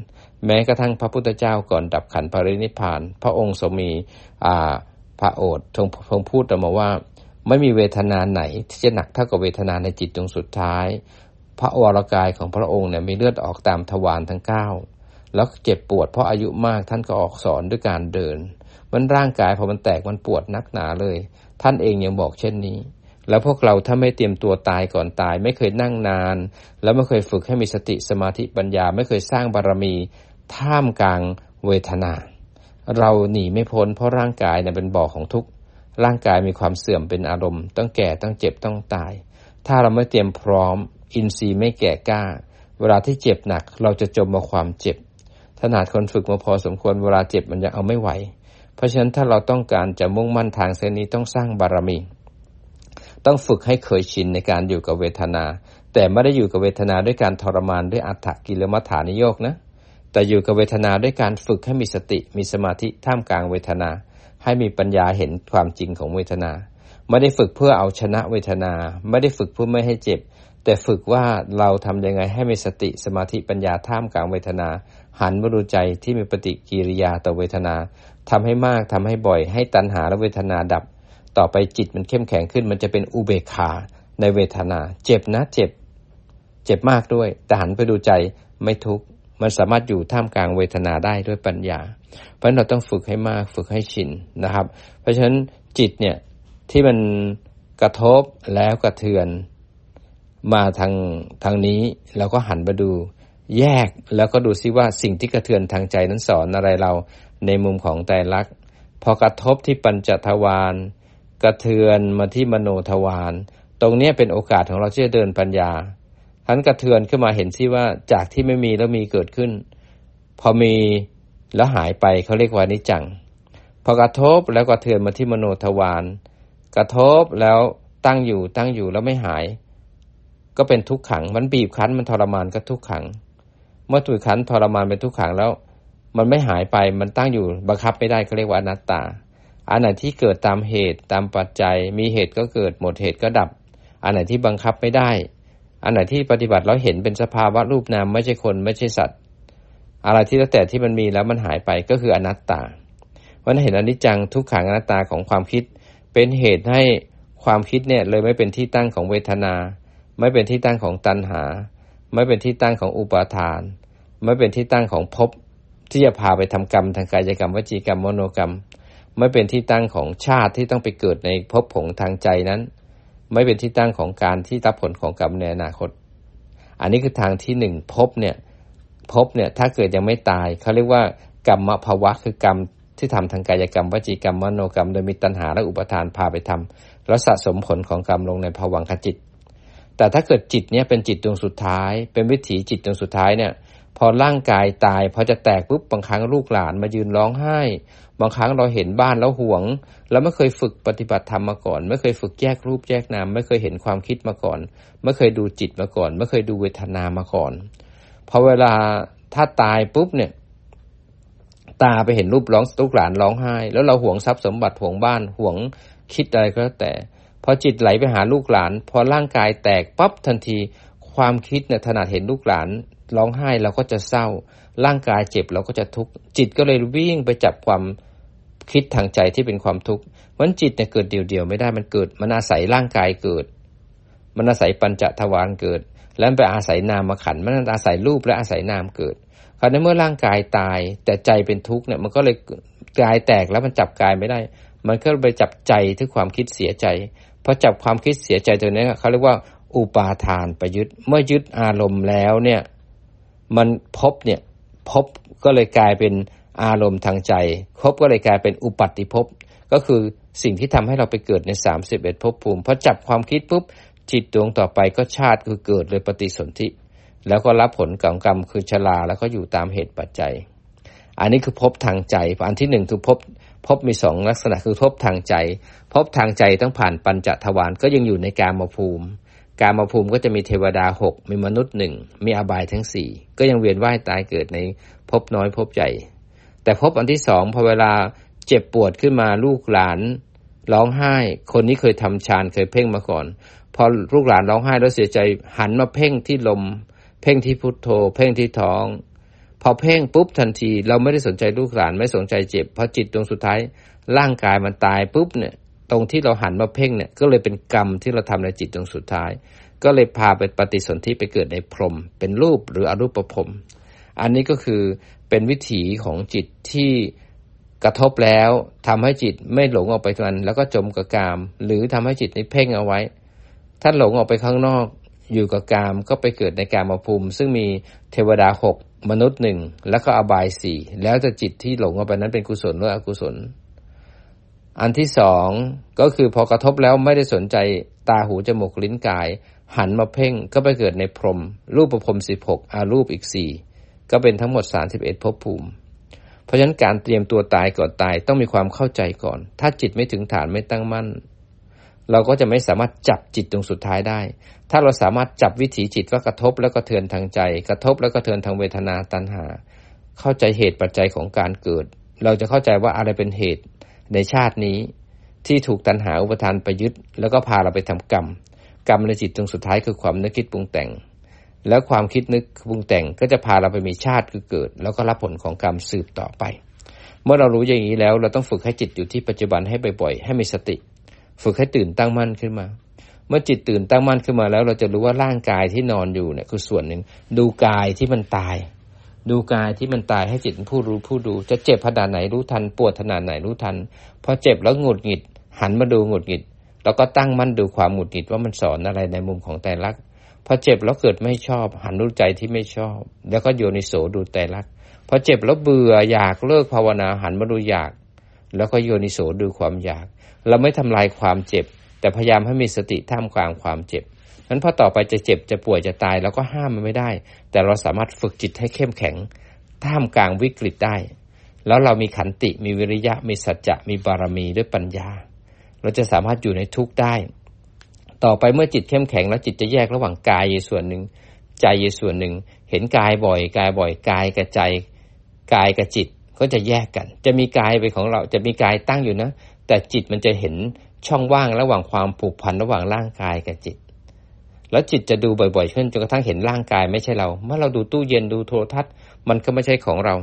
แม้กระทั่งพระพุทธเจ้าก่อนดับขันปรินิพาน พระองค์ทรงมีอ่า พระโอษฐ์ทรงทรงพูดออกมาว่า ไม่มีเวทนาไหนที่จะหนักเท่ากับเวทนาในจิตตรงสุดท้าย พระวรกายของพระองค์เนี่ยมีเลือดออกตามทวารทั้งเก้าแล้วเจ็บปวดเพราะอายุมากท่านก็ออกสอนด้วยการเดิน มันร่างกายพอมันแตกมันปวดนักหนาเลย ท่านเองยังบอกเช่นนี้ แล้วพวกเราถ้าไม่เตรียมตัวตายก่อนตาย ไม่เคยนั่งนาน แล้วไม่เคยฝึกให้มีสติสมาธิปัญญา ไม่เคยสร้างบารรมี ท่ามกลางเวทนา เราหนีไม่พ้นเพราะร่างกายเนี่ยเป็นบ่อของทุกข์ร่างกายมีความเสื่อมเป็นอารมณ์ ต้องแก่ต้องเจ็บต้องตาย ถ้าเราไม่เตรียมพร้อม อินทรีย์ไม่แก่กล้า เวลาที่เจ็บหนักเราจะจมมาความเจ็บขนาดคนฝึกมาพอสมควรเวลาเจ็บมันยังเอาไม่ไหว เพราะฉะนั้นถ้าเราต้องการจะมุ่งมั่นทางเส้นนี้ต้องสร้างบารมี ต้องฝึกให้เคยชินในการอยู่กับเวทนา แต่ไม่ได้อยู่กับเวทนาด้วยการทรมานด้วยอัตถกิลมัฐานิโยกนะ แต่อยู่กับเวทนาด้วยการฝึกให้มีสติมีสมาธิท่ามกลางเวทนา ให้มีปัญญาเห็นความจริงของเวทนา ไม่ได้ฝึกเพื่อเอาชนะเวทนา ไม่ได้ฝึกเพื่อไม่ให้เจ็บ แต่ฝึกว่าเราทำยังไงให้มีสติสมาธิปัญญาท่ามกลางเวทนา หันมาดูใจที่มีปฏิกิริยาต่อเวทนาทำให้มากทำให้บ่อย ให้ตัณหาและเวทนาดับ ต่อไปจิตมันเข้มแข็งขึ้น มันจะเป็นอุเบกขาในเวทนา เจ็บนะเจ็บ เจ็บมากด้วย แต่หันไปดูใจไม่ทุกข์ มันสามารถอยู่ท่ามกลางเวทนาได้ด้วยปัญญา เพราะฉะนั้นเราต้องฝึกให้มากฝึกให้ชินนะครับ เพราะฉะนั้นจิตเนี่ยที่มันกระทบแล้วกระเทือนมาทางทางนี้เราก็หันมาดูแยกแล้วก็ดูซิว่าสิ่งที่กระเทือนทางใจนั้นสอนอะไรเราในมุมของแต่ลักพอกระทบที่ปัญจทวารกระเทือนมาที่มโนทวารตรงนี้เป็นโอกาสของเราที่จะเดินปัญญา ทันกระเทือนขึ้นมาเห็นซิว่าจากที่ไม่มีแล้วมีเกิดขึ้น พอมีแล้วหายไปเขาเรียกว่านิจัง พอกระทบแล้วกระเทือนมาที่มโนทวาร กระทบแล้วตั้งอยู่ตั้งอยู่แล้วไม่หาย ก็เป็นทุกขัง มันบีบคั้นมันทรมานก็ทุกขัง เมื่อถูกขันทรมานเป็นทุกขังแล้ว มันไม่หายไปมันตั้งอยู่บังคับไม่ได้เขาเรียกว่าอนัตตา อันไหนที่เกิดตามเหตุตามปัจจัย มีเหตุก็เกิดหมดเหตุก็ดับ อันไหนที่บังคับไม่ได้ อันไหนที่ปฏิบัติแล้วเห็นเป็นสภาวะรูปนามไม่ใช่คนไม่ใช่สัตว์ อะไรที่แล้วแต่ที่มันมีแล้วมันหายไปก็คืออนัตตาวันเห็นอนิจจังทุกขังอนัตตาของความคิด เป็นเหตุให้ความคิดเนี่ยเลยไม่เป็นที่ตั้งของเวทนา ไม่เป็นที่ตั้งของตัณหา ไม่เป็นที่ตั้งของอุปาทาน ไม่เป็นที่ตั้งของภพที่จะพาไปทำกรรมทางกายกรรมวจีกรรมมโนกรรม ไม่เป็นที่ตั้งของชาติที่ต้องไปเกิดในภพผงทางใจนั้น ไม่เป็นที่ตั้งของการที่รับผลของกรรมในอนาคต อันนี้คือทางที่หนึ่งภพเนี่ยภพเนี่ยถ้าเกิดยังไม่ตายเขาเรียกว่ากรรมภาวะคือกรรมที่ทำทางกายกรรมวจีกรรมมโนกรรม โดยมีตัณหาและอุปทานพาไปทำแล้วสะสมผลของกรรมลงในภวังคจิต แต่ถ้าเกิดจิตเนี่ยเป็นจิตดวงสุดท้าย เป็นวิถีจิตดวงสุดท้ายเนี่ยพอร่างกายตายพอจะแตกปุ๊บบางครั้งลูกหลานมายืนร้องไห้บางครั้งเราเห็นบ้านแล้วห่วง แล้วไม่เคยฝึกปฏิบัติธรรมมาก่อน ไม่เคยฝึกแยกรูปแยกนาม ไม่เคยเห็นความคิดมาก่อน ไม่เคยดูจิตมาก่อน ไม่เคยดูเวทนามาก่อนพอเวลาถ้าตายปุ๊บเนี่ย ตาไปเห็นรูปร้องลูกหลานร้องไห้ แล้วเราห่วงทรัพย์สมบัติห่วงบ้านห่วงคิดอะไรก็แล้วแต่ พอจิตไหลไปหาลูกหลาน พอร่างกายแตกปั๊บทันที ความคิดเนี่ยถนัดเห็นลูกหลาน ร้องไห้เราก็จะเศร้า ร่างกายเจ็บเราก็จะทุกข์จิตก็เลยวิ่งไปจับความคิดทางใจที่เป็นความทุกข์มันจิตเนี่ยเกิดเดียวๆไม่ได้มันเกิด มันอาศัยร่างกายเกิด มันอาศัยปัญจทวารเกิด แล้วไปอาศัยนามขันมันอาศัยรูปและอาศัยนามเกิดคราวนี้เมื่อร่างกายตาย แต่ใจเป็นทุกข์เนี่ยมันก็เลยกายแตกแล้วมันจับกายไม่ได้ มันก็ไปจับใจที่ความคิดเสียใจพอจับความคิดเสียใจตัวนี้เขาเรียกว่าอุปาทานประยุทธ์เมื่อยึดอารมณ์แล้วเนี่ย มันพบเนี่ยพบก็เลยกลายเป็นอารมณ์ทางใจพบก็เลยกลายเป็นอุปัติภพก็คือสิ่งที่ทำให้เราไปเกิดในสามสิบเอ็ดภพภูมิพอจับความคิดปุ๊บจิตดวงต่อไปก็ชาติคือเกิดเลยปฏิสนธิแล้วก็รับผลกรรมกรรมคือชราแล้วก็อยู่ตามเหตุปัจจัย อันนี้คือพบทางใจ อันที่หนึ่งคือพบพบมีสองลักษณะคือพบทางใจ พบทางใจต้องผ่านปัญจทวารก็ยังอยู่ในกามภูมิ การมาภูมิก็จะมีเทวดาหกมีมนุษย์หนึ่งมีอบายทั้งสี่ก็ยังเวียนว่ายตายเกิดในภพน้อยภพใหญ่ แต่ภพอันที่สองพอเวลาเจ็บปวดขึ้นมาลูกหลานร้องไห้ คนนี้เคยทำฌานเคยเพ่งมาก่อน พอลูกหลานร้องไห้แล้วเสียใจหันมาเพ่งที่ลม เพ่งที่พุทโธ เพ่งที่ท้อง พอเพ่งปุ๊บทันที เราไม่ได้สนใจลูกหลานไม่สนใจเจ็บพอจิตตรงสุดท้าย ร่างกายมันตายปุ๊บเนี่ย ตรงที่เราหันมาเพ่งเนี่ยก็เลยเป็นกรรมที่เราทำในจิตตรงสุดท้าย ก็เลยพาไปปฏิสนธิไปเกิดในพรม เป็นรูปหรืออรูปภพอันนี้ก็คือเป็นวิถีของจิตที่กระทบแล้วทำให้จิตไม่หลงออกไปมันแล้วก็จมกับกาม หรือทำให้จิตนี้เพ่งเอาไว้ ถ้าหลงออกไปข้างนอกอยู่กับกามก็ไปเกิดในกามภูมิ ซึ่งมีเทวดาหกมนุษย์หนึ่งแล้วก็อบายสี่แล้วจะจิตที่หลงออกไปนั้นเป็นกุศลหรืออกุศล อันที่สองก็คือพอกระทบแล้วไม่ได้สนใจตาหูจมูกลิ้นกาย หันมาเพ่งก็ไปเกิดในพรม รูปประพรมสิบหกอารูปอีกสี่ก็เป็นทั้งหมดสามสิบเอ็ดภพภูมิ เพราะฉะนั้นการเตรียมตัวตายก่อนตายต้องมีความเข้าใจก่อน ถ้าจิตไม่ถึงฐานไม่ตั้งมั่น เราก็จะไม่สามารถจับจิตตรงสุดท้ายได้ ถ้าเราสามารถจับวิถีจิตว่ากระทบแล้วก็เทือนทางใจ กระทบแล้วก็เทือนทางเวทนาตัณหา เข้าใจเหตุปัจจัยของการเกิด เราจะเข้าใจว่าอะไรเป็นเหตุ ชาตินี้ ที่ถูกตัณหาอุปทานไปยึดแล้วก็พาเราไปทำกรรม กรรมในจิตตรงสุดท้ายคือความนึกคิดปรุงแต่ง แล้วความคิดนึกปรุงแต่งก็จะพาเราไปมีชาติคือเกิด แล้วก็รับผลของกรรมสืบต่อไป เมื่อเรารู้อย่างนี้แล้วเราต้องฝึกให้จิตอยู่ที่ปัจจุบันให้บ่อยๆ ให้มีสติ ฝึกให้ตื่นตั้งมั่นขึ้นมาเมื่อจิตตื่นตั้งมั่นขึ้นมาแล้ว เราจะรู้ว่าร่างกายที่นอนอยู่เนี่ยคือส่วนหนึ่งดูกายที่มันตาย ดูกายที่มันตายให้จิตผู้รู้ผู้ดู จะเจ็บขนาดไหนรู้ทัน ปวดขนาดไหนรู้ทันพอเจ็บแล้วหงุดหงิด หันมาดูหงุดหงิด แล้วก็ตั้งมั่นดูความหงุดหงิดว่ามันสอนอะไรในมุมของแต่ลักพอเจ็บแล้วเกิดไม่ชอบ หันรู้ใจที่ไม่ชอบ แล้วก็โยนิโสดูแต่ลักพอเจ็บแล้วเบื่ออยากเลิกภาวนาหันมาดูอยาก แล้วก็โยนิโสดูความอยาก เราไม่ทำลายความเจ็บ แต่พยายามให้มีสติท่ามกลางความเจ็บ นั้นพอต่อไปจะเจ็บจะป่วยจะตายเราก็ห้ามมันไม่ได้ แต่เราสามารถฝึกจิตให้เข้มแข็งท่ามกลางวิกฤตได้ แล้วเรามีขันติมีวิริยะมีสัจจะมีบารมีด้วยปัญญา เราจะสามารถอยู่ในทุกข์ได้ ต่อไปเมื่อจิตเข้มแข็งแล้วจิตจะแยกระหว่างกายอยู่ส่วนหนึ่ง ใจอยู่ส่วนหนึ่ง เห็นกายบ่อย กายบ่อยกายกับใจกายกับจิตก็จะแยกกัน จะมีกายเป็นของเราจะมีกายตั้งอยู่นะ แต่จิตมันจะเห็นช่องว่างระหว่างความผูกพันระหว่างร่างกายกับจิต แล้วจิตจะดูบ่อยๆขึ้นจนกระทั่งเห็นร่างกายไม่ใช่เรา เมื่อเราดูตู้เย็นดูโทรทัศน์ มันก็ไม่ใช่ของเรา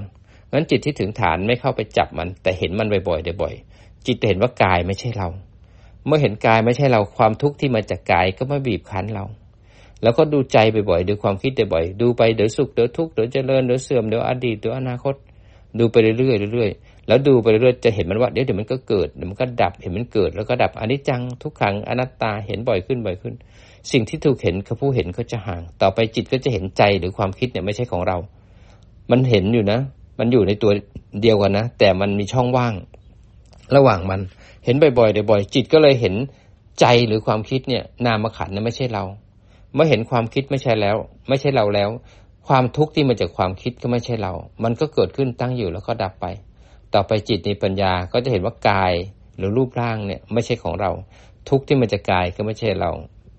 งั้นจิตที่ถึงฐานไม่เข้าไปจับมัน แต่เห็นมันบ่อยๆบ่อยๆจิตเห็นว่ากายไม่ใช่เรา เมื่อเห็นกายไม่ใช่เราความทุกข์ที่มาจากกายก็ไม่บีบคั้นเรา แล้วก็ดูใจบ่อยๆดูความคิดบ่อยๆดูไปเดี๋ยวสุขเดี๋ยวทุกข์เดี๋ยวเจริญเดี๋ยวเสื่อมเดี๋ยวอดีตเดี๋ยวอนาคต ดูไปเรื่อยๆเรื่อยๆแล้วดูไปเรื่อยๆจะเห็นมันว่าเดี๋ยวเดี๋ยวมันก็เกิดเดี๋ยวมันก็ดับเห็นมันเกิดแล้วก็ดับอนิจจังทุกขังอนัตตาเห็นบ่อยขึ้นบ่อยขึ้น สิ่งที่ถูกเห็นกับผู้เห็นก็จะห่าง ต่อไปจิตก็จะเห็นใจหรือความคิดเนี่ยไม่ใช่ของเรา มันเห็นอยู่นะ มันอยู่ในตัวเดียวกันนะ แต่มันมีช่องว่าง ระหว่างมัน เห็นบ่อยๆบ่อยๆจิตก็เลยเห็นใจหรือความคิดเนี่ย นามขันเนี่ยไม่ใช่เรา เมื่อเห็นความคิดไม่ใช่แล้ว ไม่ใช่เราแล้ว ความทุกข์ที่มาจากความคิดก็ไม่ใช่เรา มันก็เกิดขึ้นตั้งอยู่แล้วก็ดับไป ต่อไปจิตในปัญญาก็จะเห็นว่ากายหรือรูปร่างเนี่ยไม่ใช่ของเรา ทุกข์ที่มาจากกายก็ไม่ใช่เรา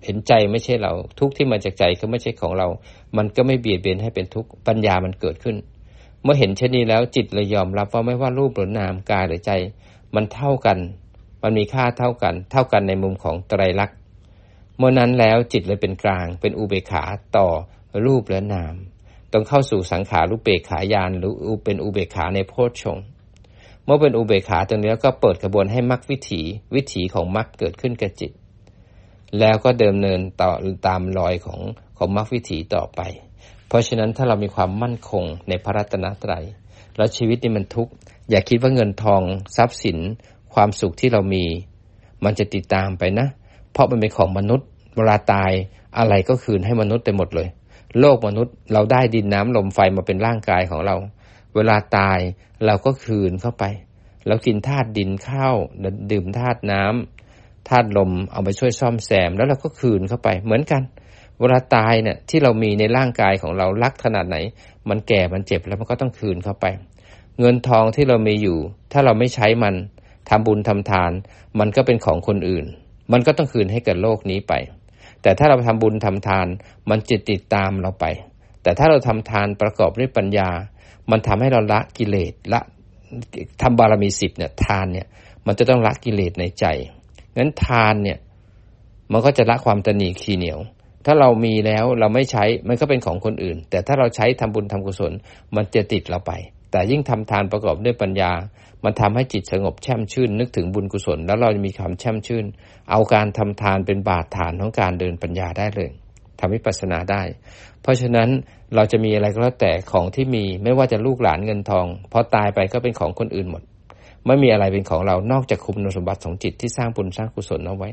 เห็นใจไม่ใช่เรา ทุกที่มาจากใจก็ไม่ใช่ของเรา มันก็ไม่เบียดเบียนให้เป็นทุกข์ปัญญามันเกิดขึ้น เมื่อเห็นเช่นนี้แล้วจิตเลยยอมรับว่าไม่ว่ารูปหรือนามกายหรือใจ มันเท่ากัน มันมีค่าเท่ากัน เท่ากันในมุมของไตรลักษณ์เมื่อนั้นแล้วจิตเลยเป็นกลาง เป็นอุเบกขาต่อรูปและนาม ต้องเข้าสู่สังขารุเบกขายานหรือเป็นอุเบกขาในโพชฌงเมื่อเป็นอุเบกขาตรงนี้ก็เปิดกระบวนให้มรรควิถีวิถีของมรรคเกิดขึ้นกับจิต แล้วก็เดิมเนินต่อตามรอยของของมรรควิถีต่อไป เพราะฉะนั้นถ้าเรามีความมั่นคงในพระรัตนตรัย แล้วชีวิตนี่มันทุกข์อย่าคิดว่าเงินทองทรัพย์สิน ความสุขที่เรามี มันจะติดตามไปนะ เพราะมันเป็นของมนุษย์เวลาตายอะไรก็คืนให้มนุษย์ไปหมดเลย โลกมนุษย์เราได้ดินน้ำลมไฟมาเป็นร่างกายของเรา เวลาตายเราก็คืนเข้าไปเรากินธาตุดินข้าวดื่มธาตุน้ำ ธาตุลมเอาไปช่วยซ่อมแซมแล้วเราก็คืนเข้าไปเหมือนกัน เวลาตายเนี่ยที่เรามีในร่างกายของเรารักขนาดไหน มันแก่มันเจ็บแล้วมันก็ต้องคืนเข้าไป เงินทองที่เรามีอยู่ ถ้าเราไม่ใช้มันทำบุญทำทาน มันก็เป็นของคนอื่น มันก็ต้องคืนให้กับโลกนี้ไป แต่ถ้าเราทำบุญทำทาน มันจะติดตามเราไป แต่ถ้าเราทำทานประกอบด้วยปัญญา มันทำให้เราละกิเลสละทำบารมีสิบเนี่ยทานเนี่ยมันจะต้องละกิเลสในใจ งั้นทานเนี่ย มันก็จะละความตนีขี้เหนียว ถ้าเรามีแล้วเราไม่ใช้มันก็เป็นของคนอื่น แต่ถ้าเราใช้ทำบุญทำกุศล มันจะติดเราไป แต่ยิ่งทำทานประกอบด้วยปัญญา มันทำให้จิตสงบแช่มชื่น นึกถึงบุญกุศล แล้วเราจะมีความแช่มชื่น เอาการทำทานเป็นบาดฐานของการเดินปัญญาได้เลยทำให้ปัสนาได้ เพราะฉะนั้นเราจะมีอะไรก็แล้วแต่ของที่มีไม่ว่าจะลูกหลานเงินทองพอตายไปก็เป็นของคนอื่นหมด ไม่มีอะไรเป็นของเรานอกจากคุมนสมบัติของจิตที่สร้างบุญสร้างกุศลเอาไว้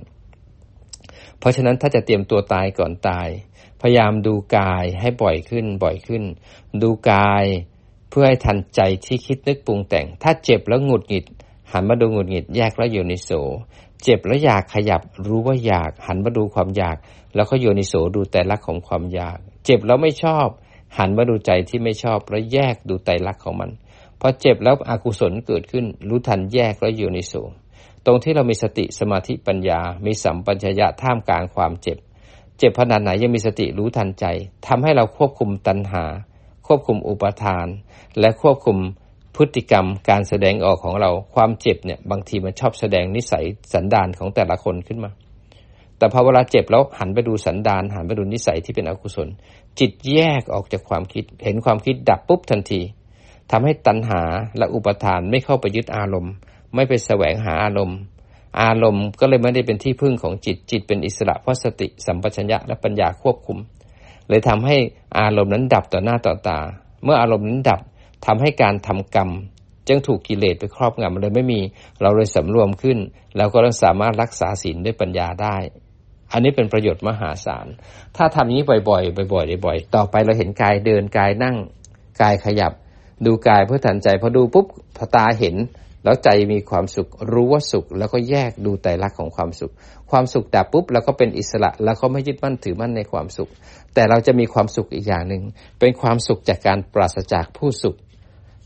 เพราะฉะนั้นถ้าจะเตรียมตัวตายก่อนตาย พยายามดูกายให้บ่อยขึ้นบ่อยขึ้น ดูกายเพื่อให้ทันใจที่คิดนึกปรุงแต่ง ถ้าเจ็บแล้วหงุดหงิด หันมาดูหงุดหงิดแยกแล้วโยนิโส เจ็บแล้วอยากขยับรู้ว่าอยาก หันมาดูความอยาก แล้วก็โยนิโสดูแต่ลักของความอยาก เจ็บแล้วไม่ชอบ หันมาดูใจที่ไม่ชอบแล้วแยกดูใจลักษณ์ของมัน พอเจ็บแล้วอกุศลเกิดขึ้น รู้ทันแยกแล้วโยนิโสตรงที่เรามีสติสมาธิปัญญา มีสัมปัญญะท่ามกลางความเจ็บ เจ็บขนาดไหนยังมีสติรู้ทันใจทำให้เราควบคุมตัณหา ควบคุมอุปทาน และควบคุมพฤติกรรมการแสดงออกของเราความเจ็บเนี่ยบางทีมันชอบแสดงนิสัยสันดานของแต่ละคนขึ้นมา แต่พอเวลาเจ็บแล้วหันไปดูสันดาน หันไปดูนิสัยที่เป็นอกุศล จิตแยกออกจากความคิด เห็นความคิดดับปุ๊บทันที ทำให้ตัณหาและอุปทานไม่เข้าไปยึดอารมณ์ ไม่ไปแสวงหาอารมณ์ อารมณ์ก็เลยไม่ได้เป็นที่พึ่งของจิตจิตเป็นอิสระเพราะสติสัมปชัญญะและปัญญาควบคุม เลยทำให้อารมณ์นั้นดับต่อหน้าต่อตา เมื่ออารมณ์นั้นดับทำให้การทำกรรมจึงถูกกิเลสไปครอบงำเลยไม่มีเราเลยสำรวมขึ้นแล้วก็สามารถรักษาศีลด้วยปัญญาได้ อันนี้เป็นประโยชน์มหาศาล ถ้าทำนี้บ่อยๆ บ่อยๆ บ่อยๆ ต่อไปเราเห็นกายเดินกายนั่งกายขยับ ดูกายเพื่อทันใจพอดูปุ๊บพอตาเห็น แล้วใจมีความสุขรู้ว่าสุข แล้วก็แยกดูไตรลักษณ์ของความสุข ความสุขดับปุ๊บแล้วก็เป็นอิสระ แล้วก็ไม่ยึดมั่นถือมั่นในความสุข แต่เราจะมีความสุขอีกอย่างหนึ่งเป็นความสุขจากการปราศจากผู้สุข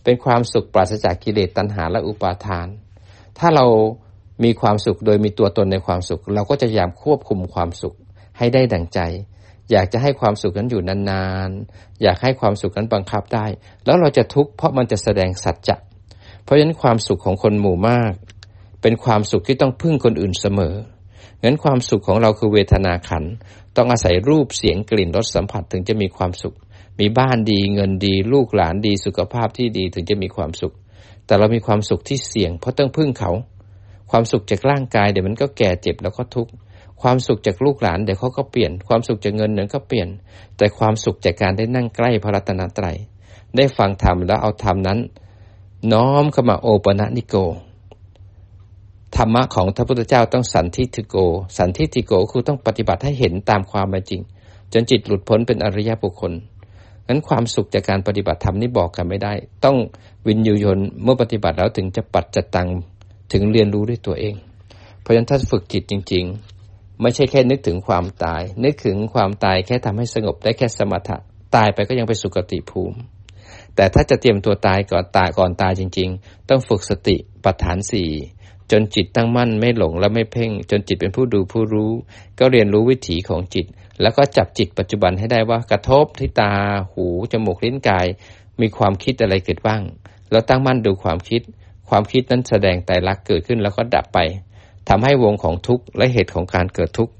เป็นความสุขปราศจากกิเลสตัณหาและอุปาทาน ถ้าเรามีความสุขโดยมีตัวตนในความสุข เราก็จะพยายามควบคุมความสุขให้ได้ดังใจ อยากจะให้ความสุขนั้นอยู่นานๆ อยากให้ความสุขนั้นบังคับได้ แล้วเราจะทุกข์เพราะมันจะแสดงสัจจะ เพราะฉะนั้นความสุขของคนหมู่มาก เป็นความสุขที่ต้องพึ่งคนอื่นเสมองั้นความสุขของเราคือเวทนาขัน ต้องอาศัยรูปเสียงกลิ่นรสสัมผัสถึงจะมีความสุข มีบ้านดีเงินดีลูกหลานดีสุขภาพที่ดีถึงจะมีความสุข แต่เรามีความสุขที่เสี่ยง เพราะต้องพึ่งเขา ความสุขจากร่างกายเดี๋ยวมันก็แก่เจ็บแล้วก็ทุกข์ ความสุขจากลูกหลานเดี๋ยวเขาก็เปลี่ยน ความสุขจากเงินเดี๋ยวก็เปลี่ยน แต่ความสุขจากการได้นั่งใกล้พระรัตนตรัย ได้ฟังธรรมแล้วเอาธรรมนั้น น้อมเข้ามาโอปะนิโก ธรรมะของพระพุทธเจ้าต้องสันทิติโก สันทิติโกคือต้องปฏิบัติให้เห็นตามความเป็นจริง จนจิตหลุดพ้นเป็นอริยบุคคลนั้นความสุขจากการปฏิบัติธรรมนี่บอกกันไม่ได้ ต้องวินยูยนเมื่อปฏิบัติแล้วถึงจะปัดจัดตังถึงเรียนรู้ด้วยตัวเอง เพราะฉะนั้นถ้าฝึกจิตจริง ๆ ไม่ใช่แค่นึกถึงความตาย นึกถึงความตายแค่ทำให้สงบได้แค่สมถะ ตายไปก็ยังไปสุคติภูมิ แต่ถ้าจะเตรียมตัวตายก่อนตายก่อนตายจริง ๆ ต้องฝึกสติปัฏฐานสี่จนจิตตั้งมั่นไม่หลงและไม่เพ่ง จนจิตเป็นผู้ดูผู้รู้ ก็เรียนรู้วิถีของจิต แล้วก็จับจิตปัจจุบันให้ได้ว่ากระทบที่ตา หูจมูกลิ้นกาย มีความคิดอะไรเกิดบ้าง แล้วตั้งมั่นดูความคิด ความคิดนั้นแสดงแต่ลักเกิดขึ้นแล้วก็ดับไป ทำให้วงของทุกข์และเหตุของการเกิดทุกข์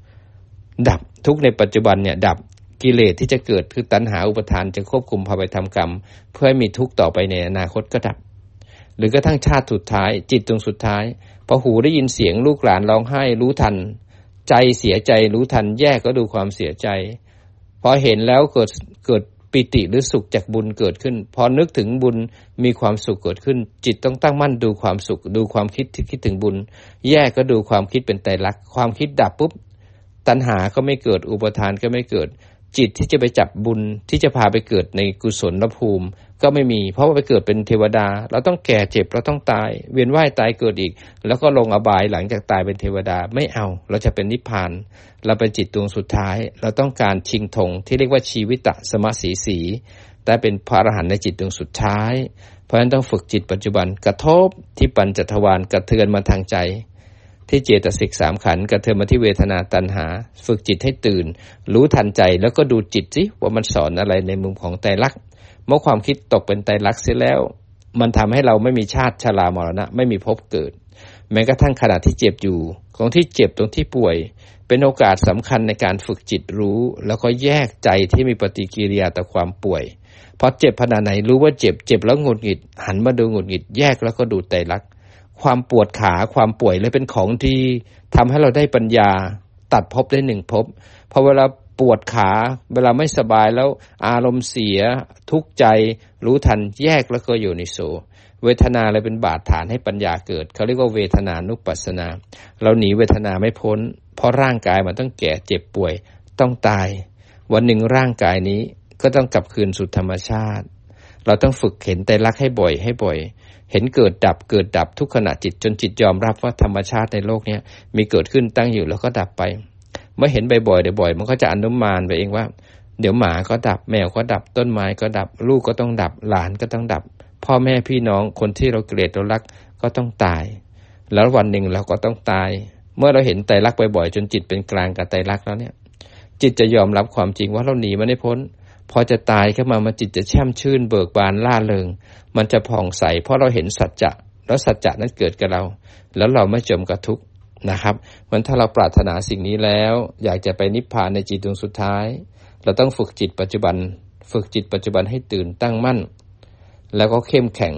ดับทุกข์ในปัจจุบันเนี่ยดับกิเลสที่จะเกิดคือตัณหาอุปทานจะควบคุมพาไปทำกรรม เพื่อให้มีทุกข์ต่อไปในอนาคตก็ดับ หรือกระทั่งชาติสุดท้าย จิตตรงสุดท้ายพอหูได้ยินเสียงลูกหลานร้องไห้รู้ทัน ใจเสียใจรู้ทันแยกก็ดูความเสียใจพอเห็นแล้วเกิดเกิด ปิติหรือสุขจากบุญเกิดขึ้น พอนึกถึงบุญมีความสุขเกิดขึ้น จิตต้องตั้งมั่นดูความสุข ดูความคิดที่คิดถึงบุญ แยกก็ดูความคิดเป็นไตรลักษณ์ความคิดดับปุ๊บตัณหาก็ไม่เกิดอุปทานก็ไม่เกิด จิตที่จะไปจับบุญที่จะพาไปเกิดในกุศลภูมิ ก็ไม่มี เพราะว่าไปเกิดเป็นเทวดา เราต้องแก่เจ็บเราต้องตาย เวียนว่ายตายเกิดอีก แล้วก็ลงอบายหลังจากตายเป็นเทวดาไม่เอา เราจะเป็นนิพพาน เราเป็นจิตดวงสุดท้าย เราต้องการชิงธงที่เรียกว่าชีวิตะสมสีสีแต่เป็นพระอรหันต์ในจิตดวงสุดท้าย เพราะฉะนั้นต้องฝึกจิตปัจจุบันกระทบที่ปัญจทวารกระเทือนมาทางใจ ที่เจตสิกสามขันกระเทือนมาที่เวทนาตัณหา ฝึกจิตให้ตื่น รู้ทันใจแล้วก็ดูจิตสิว่ามันสอนอะไรในมุมของใจรัก เมื่อความคิดตกเป็นไตรลักษณ์เสียแล้ว มันทำให้เราไม่มีชาติชรามรณะ ไม่มีภพเกิด แม้กระทั่งขณะที่เจ็บอยู่ของที่เจ็บตรงที่ป่วย เป็นโอกาสสำคัญในการฝึกจิตรู้ แล้วก็แยกใจที่มีปฏิกิริยาต่อความป่วยพอเจ็บขนาดไหนรู้ว่าเจ็บเจ็บแล้วงุดหงิด หันมาดูงุดหงิดแยกแล้วก็ดูไตรลักษณ์ความปวดขาความป่วยเลยเป็นของที่ทำให้เราได้ปัญญาตัดภพได้หนึ่งภพพอเวลา ปวดขาเวลาไม่สบายแล้วอารมณ์เสียทุกข์ใจรู้ทันแยกแล้วก็อยู่ในโซเวทนาเลยเป็นบาดฐานให้ปัญญาเกิด เขาเรียกว่าเวทนานุปัสสนา เราหนีเวทนาไม่พ้น เพราะร่างกายมันต้องแก่เจ็บป่วยต้องตาย วันหนึ่งร่างกายนี้ก็ต้องกลับคืนสู่ธรรมชาติ เราต้องฝึกเห็นแต่รักให้บ่อยให้บ่อย เห็นเกิดดับเกิดดับทุกขณะจิตจนจิตยอมรับว่าธรรมชาติในโลกนี้มีเกิดขึ้นตั้งอยู่แล้วก็ดับไป เมื่อเห็นบ่อยๆบ่อยๆมันก็จะอนุมานไปเองว่า เดี๋ยวหมาก็ดับ แมวก็ดับ ต้นไม้ก็ดับ ลูกก็ต้องดับ หลานก็ต้องดับ พ่อแม่พี่น้องคนที่เราเกลียดเรารักก็ต้องตาย แล้ววันหนึ่งเราก็ต้องตาย เมื่อเราเห็นไตรลักษณ์บ่อยๆจนจิตเป็นกลางกับไตรลักษณ์แล้วเนี่ย จิตจะยอมรับความจริงว่าเราหนีมันไม่พ้น พอจะตายขึ้นมามันจิตจะแช่มชื่น เบิกบานล่าเริง มันจะผ่องใส เพราะเราเห็นสัจจะแล้วสัจจะนั้นเกิดกับเรา แล้วเราไม่จมกับทุกข์ นะครับมันถ้าเราปรารถนาสิ่งนี้แล้ว อยากจะไปนิพพานในจิตดวงสุดท้าย เราต้องฝึกจิตปัจจุบัน ฝึกจิตปัจจุบันให้ตื่นตั้งมั่น แล้วก็เข้มแข็ง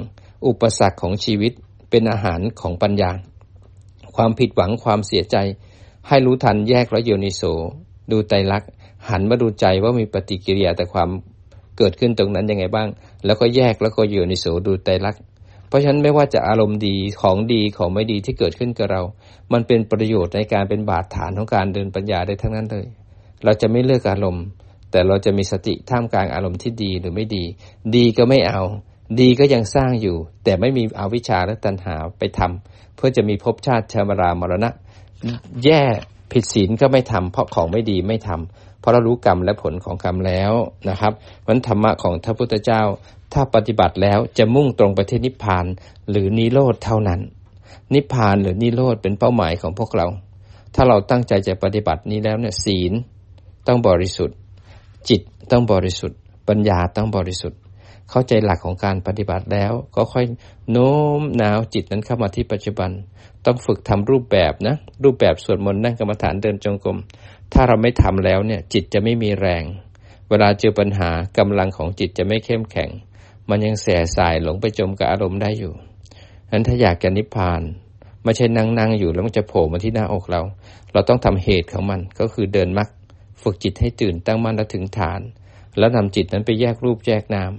อุปสรรคของชีวิตเป็นอาหารของปัญญา ความผิดหวังความเสียใจ ให้รู้ทันแยกแล้วโยนิโสดูใจรักหันมาดูใจว่ามีปฏิกิริยาแต่ความเกิดขึ้นตรงนั้นยังไงบ้าง แล้วก็แยกแล้วก็โยนิโสดูใจรัก ราะฉะนั้นไม่ว่าจะอารมณ์ดีของดีของไม่ดีที่เกิดขึ้นกับเรา มันเป็นประโยชน์ในการเป็นบาดฐานของการเดินปัญญาได้ทั้งนั้นเลย เราจะไม่เลือกอารมณ์ แต่เราจะมีสติท่ามกลางอารมณ์ที่ดีหรือไม่ดี ดีก็ไม่เอา ดีก็ยังสร้างอยู่ แต่ไม่มีอวิชชาและตัณหาไปทำเพื่อจะมีภพชาติชามรามรณะ แย่ผิดศีลก็ไม่ทำเพราะของไม่ดีไม่ทำเพราะเรารู้กรรมและผลของกรรมแล้วนะครับวันธรรมะของพระพุทธเจ้า ถ้าปฏิบัติแล้วจะมุ่งตรงไปที่นิพพานหรือนิโรธเท่านั้น นิพพานหรือนิโรธเป็นเป้าหมายของพวกเรา ถ้าเราตั้งใจจะปฏิบัตินี้แล้วเนี่ยศีลต้องบริสุทธิ์ จิตต้องบริสุทธิ์ ปัญญาต้องบริสุทธิ์ เข้าใจหลักของการปฏิบัติแล้ว ก็ค่อยโน้มน้าวจิตนั้นเข้ามาที่ปัจจุบัน ต้องฝึกทำรูปแบบนะ รูปแบบสวดมนต์นั่งกรรมฐานเดินจงกรมถ้าเราไม่ทำแล้วเนี่ยจิตจะไม่มีแรง เวลาเจอปัญหากำลังของจิตจะไม่เข้มแข็ง มันยังแสสายหลงไปจมกับอารมณ์ได้อยู่นั้นถ้าอยากจะนิพพานไม่ใช่นั่งนั่งอยู่แล้วมันจะโผล่มาที่หน้าอกเรา เราต้องทำเหตุของมันก็คือเดินมักฝึกจิตให้ตื่นตั้งมั่นและถึงฐาน แล้วนำจิตนั้นไปแยกรูปแยกนาม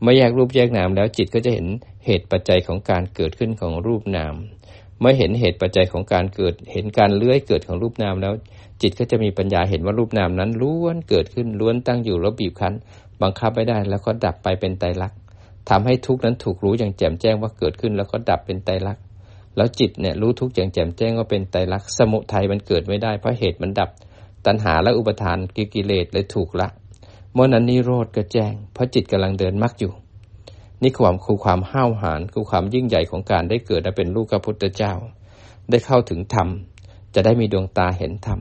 เมื่อแยกรูปแยกนามแล้วจิตก็จะเห็นเหตุปัจจัยของการเกิดขึ้นของรูปนาม เมื่อเห็นเหตุปัจจัยของการเกิด เห็นการเลื้อยเกิดของรูปนามแล้ว จิตก็จะมีปัญญาเห็นว่ารูปนามนั้นล้วนเกิดขึ้นล้วนตั้งอยู่แล้วบีบคั้น บังคับไม่ได้แล้วก็ดับไปเป็นไตรลักษณ์ทำให้ทุกนั้นถูกรู้อย่างแจ่มแจ้งว่าเกิดขึ้น แล้วก็ดับเป็นไตรลักษณ์แล้วจิตเนี่ยรู้ทุกอย่างแจ่มแจ้งว่าเป็นไตรลักษณ์สมุทัยมันเกิดไม่ได้เพราะเหตุมันดับ ตัณหาและอุปทานกิเลสเลยถูกละเมื่อนั้นนิโรธก็แจ้ง เพราะจิตกำลังเดินมรรคอยู่ นี่ความคือความห้าวหาญคือความยิ่งใหญ่ของการได้เกิดและเป็นลูกพระพุทธเจ้า ได้เข้าถึงธรรม จะได้มีดวงตาเห็นธรรม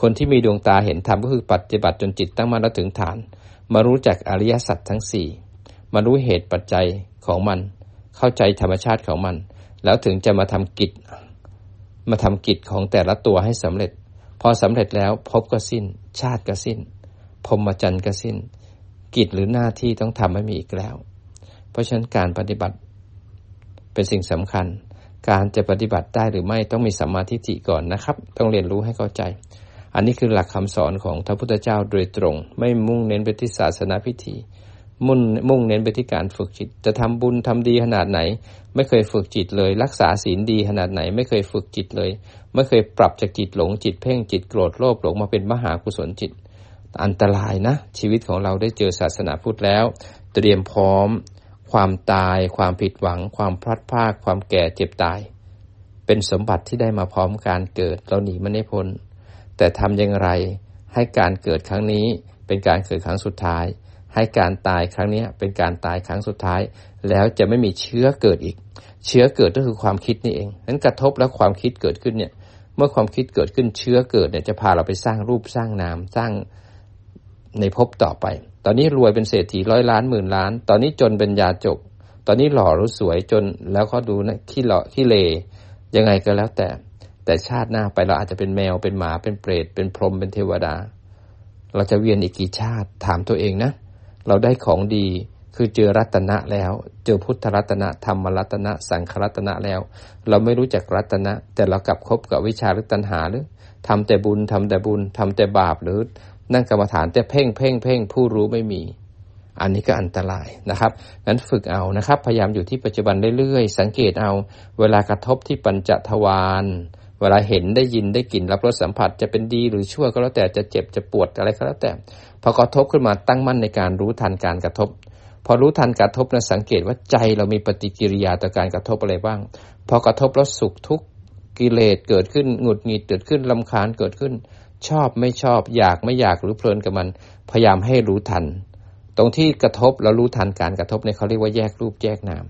คนที่มีดวงตาเห็นธรรมก็คือปฏิบัติจนจิตตั้งมั่นและถึงฐาน มารู้จักอริยสัจทั้งสี่มารู้เหตุปัจจัยของมัน เข้าใจธรรมชาติของมัน แล้วถึงจะมาทำกิจ มาทำกิจของแต่ละตัวให้สำเร็จ พอสำเร็จแล้วพบก็สิ้น ชาติก็สิ้นพรมจันทร์ก็สิ้น กิจหรือหน้าที่ต้องทำไม่มีอีกแล้ว เพราะฉะนั้นการปฏิบัติ เป็นสิ่งสำคัญ การจะปฏิบัติได้หรือไม่ต้องมีสัมมาทิฏฐิก่อนนะครับ ต้องเรียนรู้ให้เข้าใจ อันนี้คือหลักคำสอนของพระพุทธเจ้าโดยตรง ไม่มุ่งเน้นไปที่ศาสนาพิธี มุ่งมุ่งเน้นไปที่การฝึกจิต จะทำบุญทำดีขนาดไหน ไม่เคยฝึกจิตเลย รักษาศีลดีขนาดไหน ไม่เคยฝึกจิตเลย ไม่เคยปรับจากจิตหลงจิตเพ่งจิตโกรธโลภหลงมาเป็นมหากุศลจิต อันตรายนะ ชีวิตของเราได้เจอศาสนาพุทธแล้ว เตรียมพร้อม ความตาย ความผิดหวัง ความพลัดพรากความแก่เจ็บตาย เป็นสมบัติที่ได้มาพร้อมการเกิดเราหนีมันไม่พ้น แต่ทำอย่างไร ให้การเกิดครั้งนี้เป็นการเกิดครั้งสุดท้าย ให้การตายครั้งนี้เป็นการตายครั้งสุดท้าย แล้วจะไม่มีเชื้อเกิดอีก เชื้อเกิดก็คือความคิดนี่เองนั้นกระทบแล้วความคิดเกิดขึ้นเนี่ยเมื่อความคิดเกิดขึ้นเชื้อเกิดเนี่ยจะพาเราไปสร้างรูปสร้างนามสร้างในภพต่อไป ตอนนี้รวยเป็นเศรษฐีร้อยล้านหมื่นล้าน ตอนนี้จนเป็นยาจก ตอนนี้หล่อรู้สวยจนแล้วเขาดูนะขี้หล่อขี้เลยังไงก็แล้วแต่ แต่ชาติหน้าไปเราอาจจะเป็นแมวเป็นหมาเป็นเปรตเป็นพรหมเป็นเทวดา เราจะเวียนอีกกี่ชาติถามตัวเองนะ เราได้ของดีคือเจอรัตนะแล้ว เจอพุทธรัตนะธรรมรัตนะ สังขรัตนะแล้ว เราไม่รู้จักรัตนะ แต่เรากลับคบกับวิชาหรือตัณหาหรือทำแต่บุญทำแต่บุญทำแต่บาปหรือนั่งกรรมฐานแต่เพ่งเพ่งเพ่งผู้รู้ไม่มี อันนี้ก็อันตรายนะครับนั้นฝึกเอานะครับ พยายามอยู่ที่ปัจจุบันเรื่อยๆสังเกตเอา เวลากระทบที่ปัญจทวาร วลาเห็นได้ยินได้กลิ่นรับรสสัมผัสจะเป็นดีหรือชั่วก็แล้วแต่จะเจ็บจะปวดอะไรก็แล้วแต่พอกระทบขึ้นมาตั้งมั่นในการรู้ทันการกระทบ พอรู้ทันกระทบนะสังเกตว่าใจเรามีปฏิกิริยาต่อการกระทบอะไรบ้าง พอกระทบแล้วสุขทุกข์กิเลสเกิดขึ้นหงุดหงิดเกิดขึ้นลำคาญเกิดขึ้น ชอบไม่ชอบอยากไม่อยากหรือเพลินกับมัน พยายามให้รู้ทัน ตรงที่กระทบแล้วรู้ทันการกระทบในเขาเรียกว่าแยกรูปแยกนาม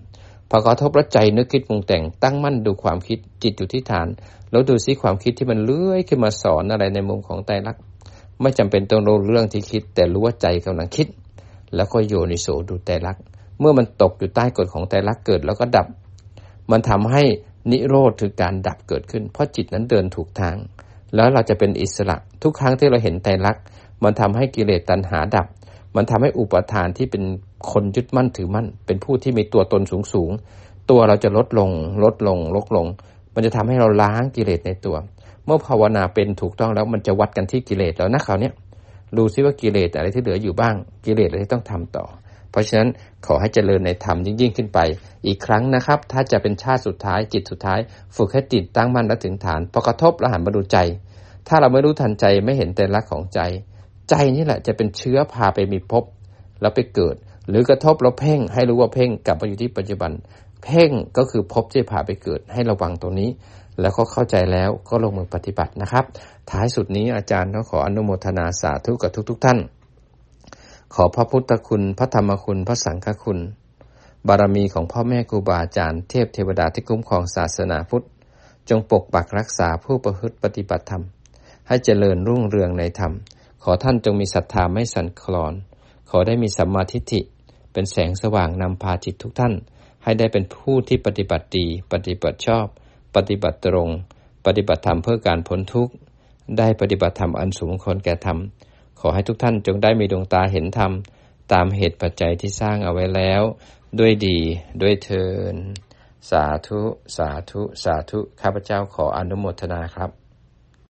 พอกระทบแล้วใจนึกคิดปรุงแต่งตั้งมั่นดูความคิดจิตอยู่ที่ฐาน แล้วดูซิความคิดที่มันเลื้อยขึ้นมาสอนอะไรในมุมของไตรลัก ไม่จำเป็นต้องรู้เรื่องที่คิด แต่รู้ว่าใจกำลังคิด แล้วก็โยนิโสดูไตรลัก เมื่อมันตกอยู่ใต้กฎของไตรลักเกิดแล้วก็ดับ มันทำให้นิโรธคือการดับเกิดขึ้น เพราะจิตนั้นเดินถูกทาง แล้วเราจะเป็นอิสระทุกครั้งที่เราเห็นไตรลัก มันทำให้กิเลสตัณหาดับ มันทำให้อุปทานที่เป็นคนยึดมั่นถือมั่น เป็นผู้ที่มีตัวตนสูงสูงตัวเราจะลดลง ลดลง ลดลง มันจะทำให้เราล้างกิเลสในตัว เมื่อภาวนาเป็นถูกต้องแล้วมันจะวัดกันที่กิเลสแล้วนะคราวนี้ดูซิว่ากิเลสอะไรที่เหลืออยู่บ้าง กิเลสอะไรที่ต้องทำต่อ เพราะฉะนั้นขอให้เจริญในธรรมยิ่งขึ้นไป อีกครั้งนะครับ ถ้าจะเป็นชาติสุดท้ายจิตสุดท้าย ฝึกให้ติดตั้งมั่นและถึงฐานพอกระทบแล้วหันมาดูใจ ถ้าเราไม่รู้ทันใจไม่เห็นแต่ลักของใจ ใจนี่แหละจะเป็นเชื้อพาไปมีภพแล้วไปเกิด หรือกระทบเราเพ่งให้รู้ว่าเพ่งกลับมาอยู่ที่ปัจจุบัน เพ่งก็คือภพที่พาไปเกิดให้ระวังตรงนี้ แล้วก็เข้าใจแล้วก็ลงมือปฏิบัตินะครับ ท้ายสุดนี้อาจารย์ต้องขออนุโมทนาสาธุกับทุกๆทท่าน ขอพระพุทธคุณ พระธรรมคุณ พระสังฆคุณ บารมีของพ่อแม่ครูบาอาจารย์เทพเทวดาที่คุ้มครองศาสนาพุทธ จงปกปักรักษาผู้ประพฤติปฏิบัติธรรม ให้เจริญรุ่งเรืองในธรรม ขอท่านจงมีศรัทธาไม่สั่นคลอน ขอได้มีสัมมาทิฏฐิ เป็นแสงสว่างนำพาจิตทุกท่าน ให้ได้เป็นผู้ที่ปฏิบัติดี ปฏิบัติชอบ ปฏิบัติตรง ปฏิบัติธรรมเพื่อการพ้นทุกข์ ได้ปฏิบัติธรรมอันสูงคนแก่ธรรม ขอให้ทุกท่านจงได้มีดวงตาเห็นธรรม ตามเหตุปัจจัยที่สร้างเอาไว้แล้ว ด้วยดี ด้วยเทินสาธุ สาธุ สาธุ ข้าพเจ้าขออนุโมทนาครับ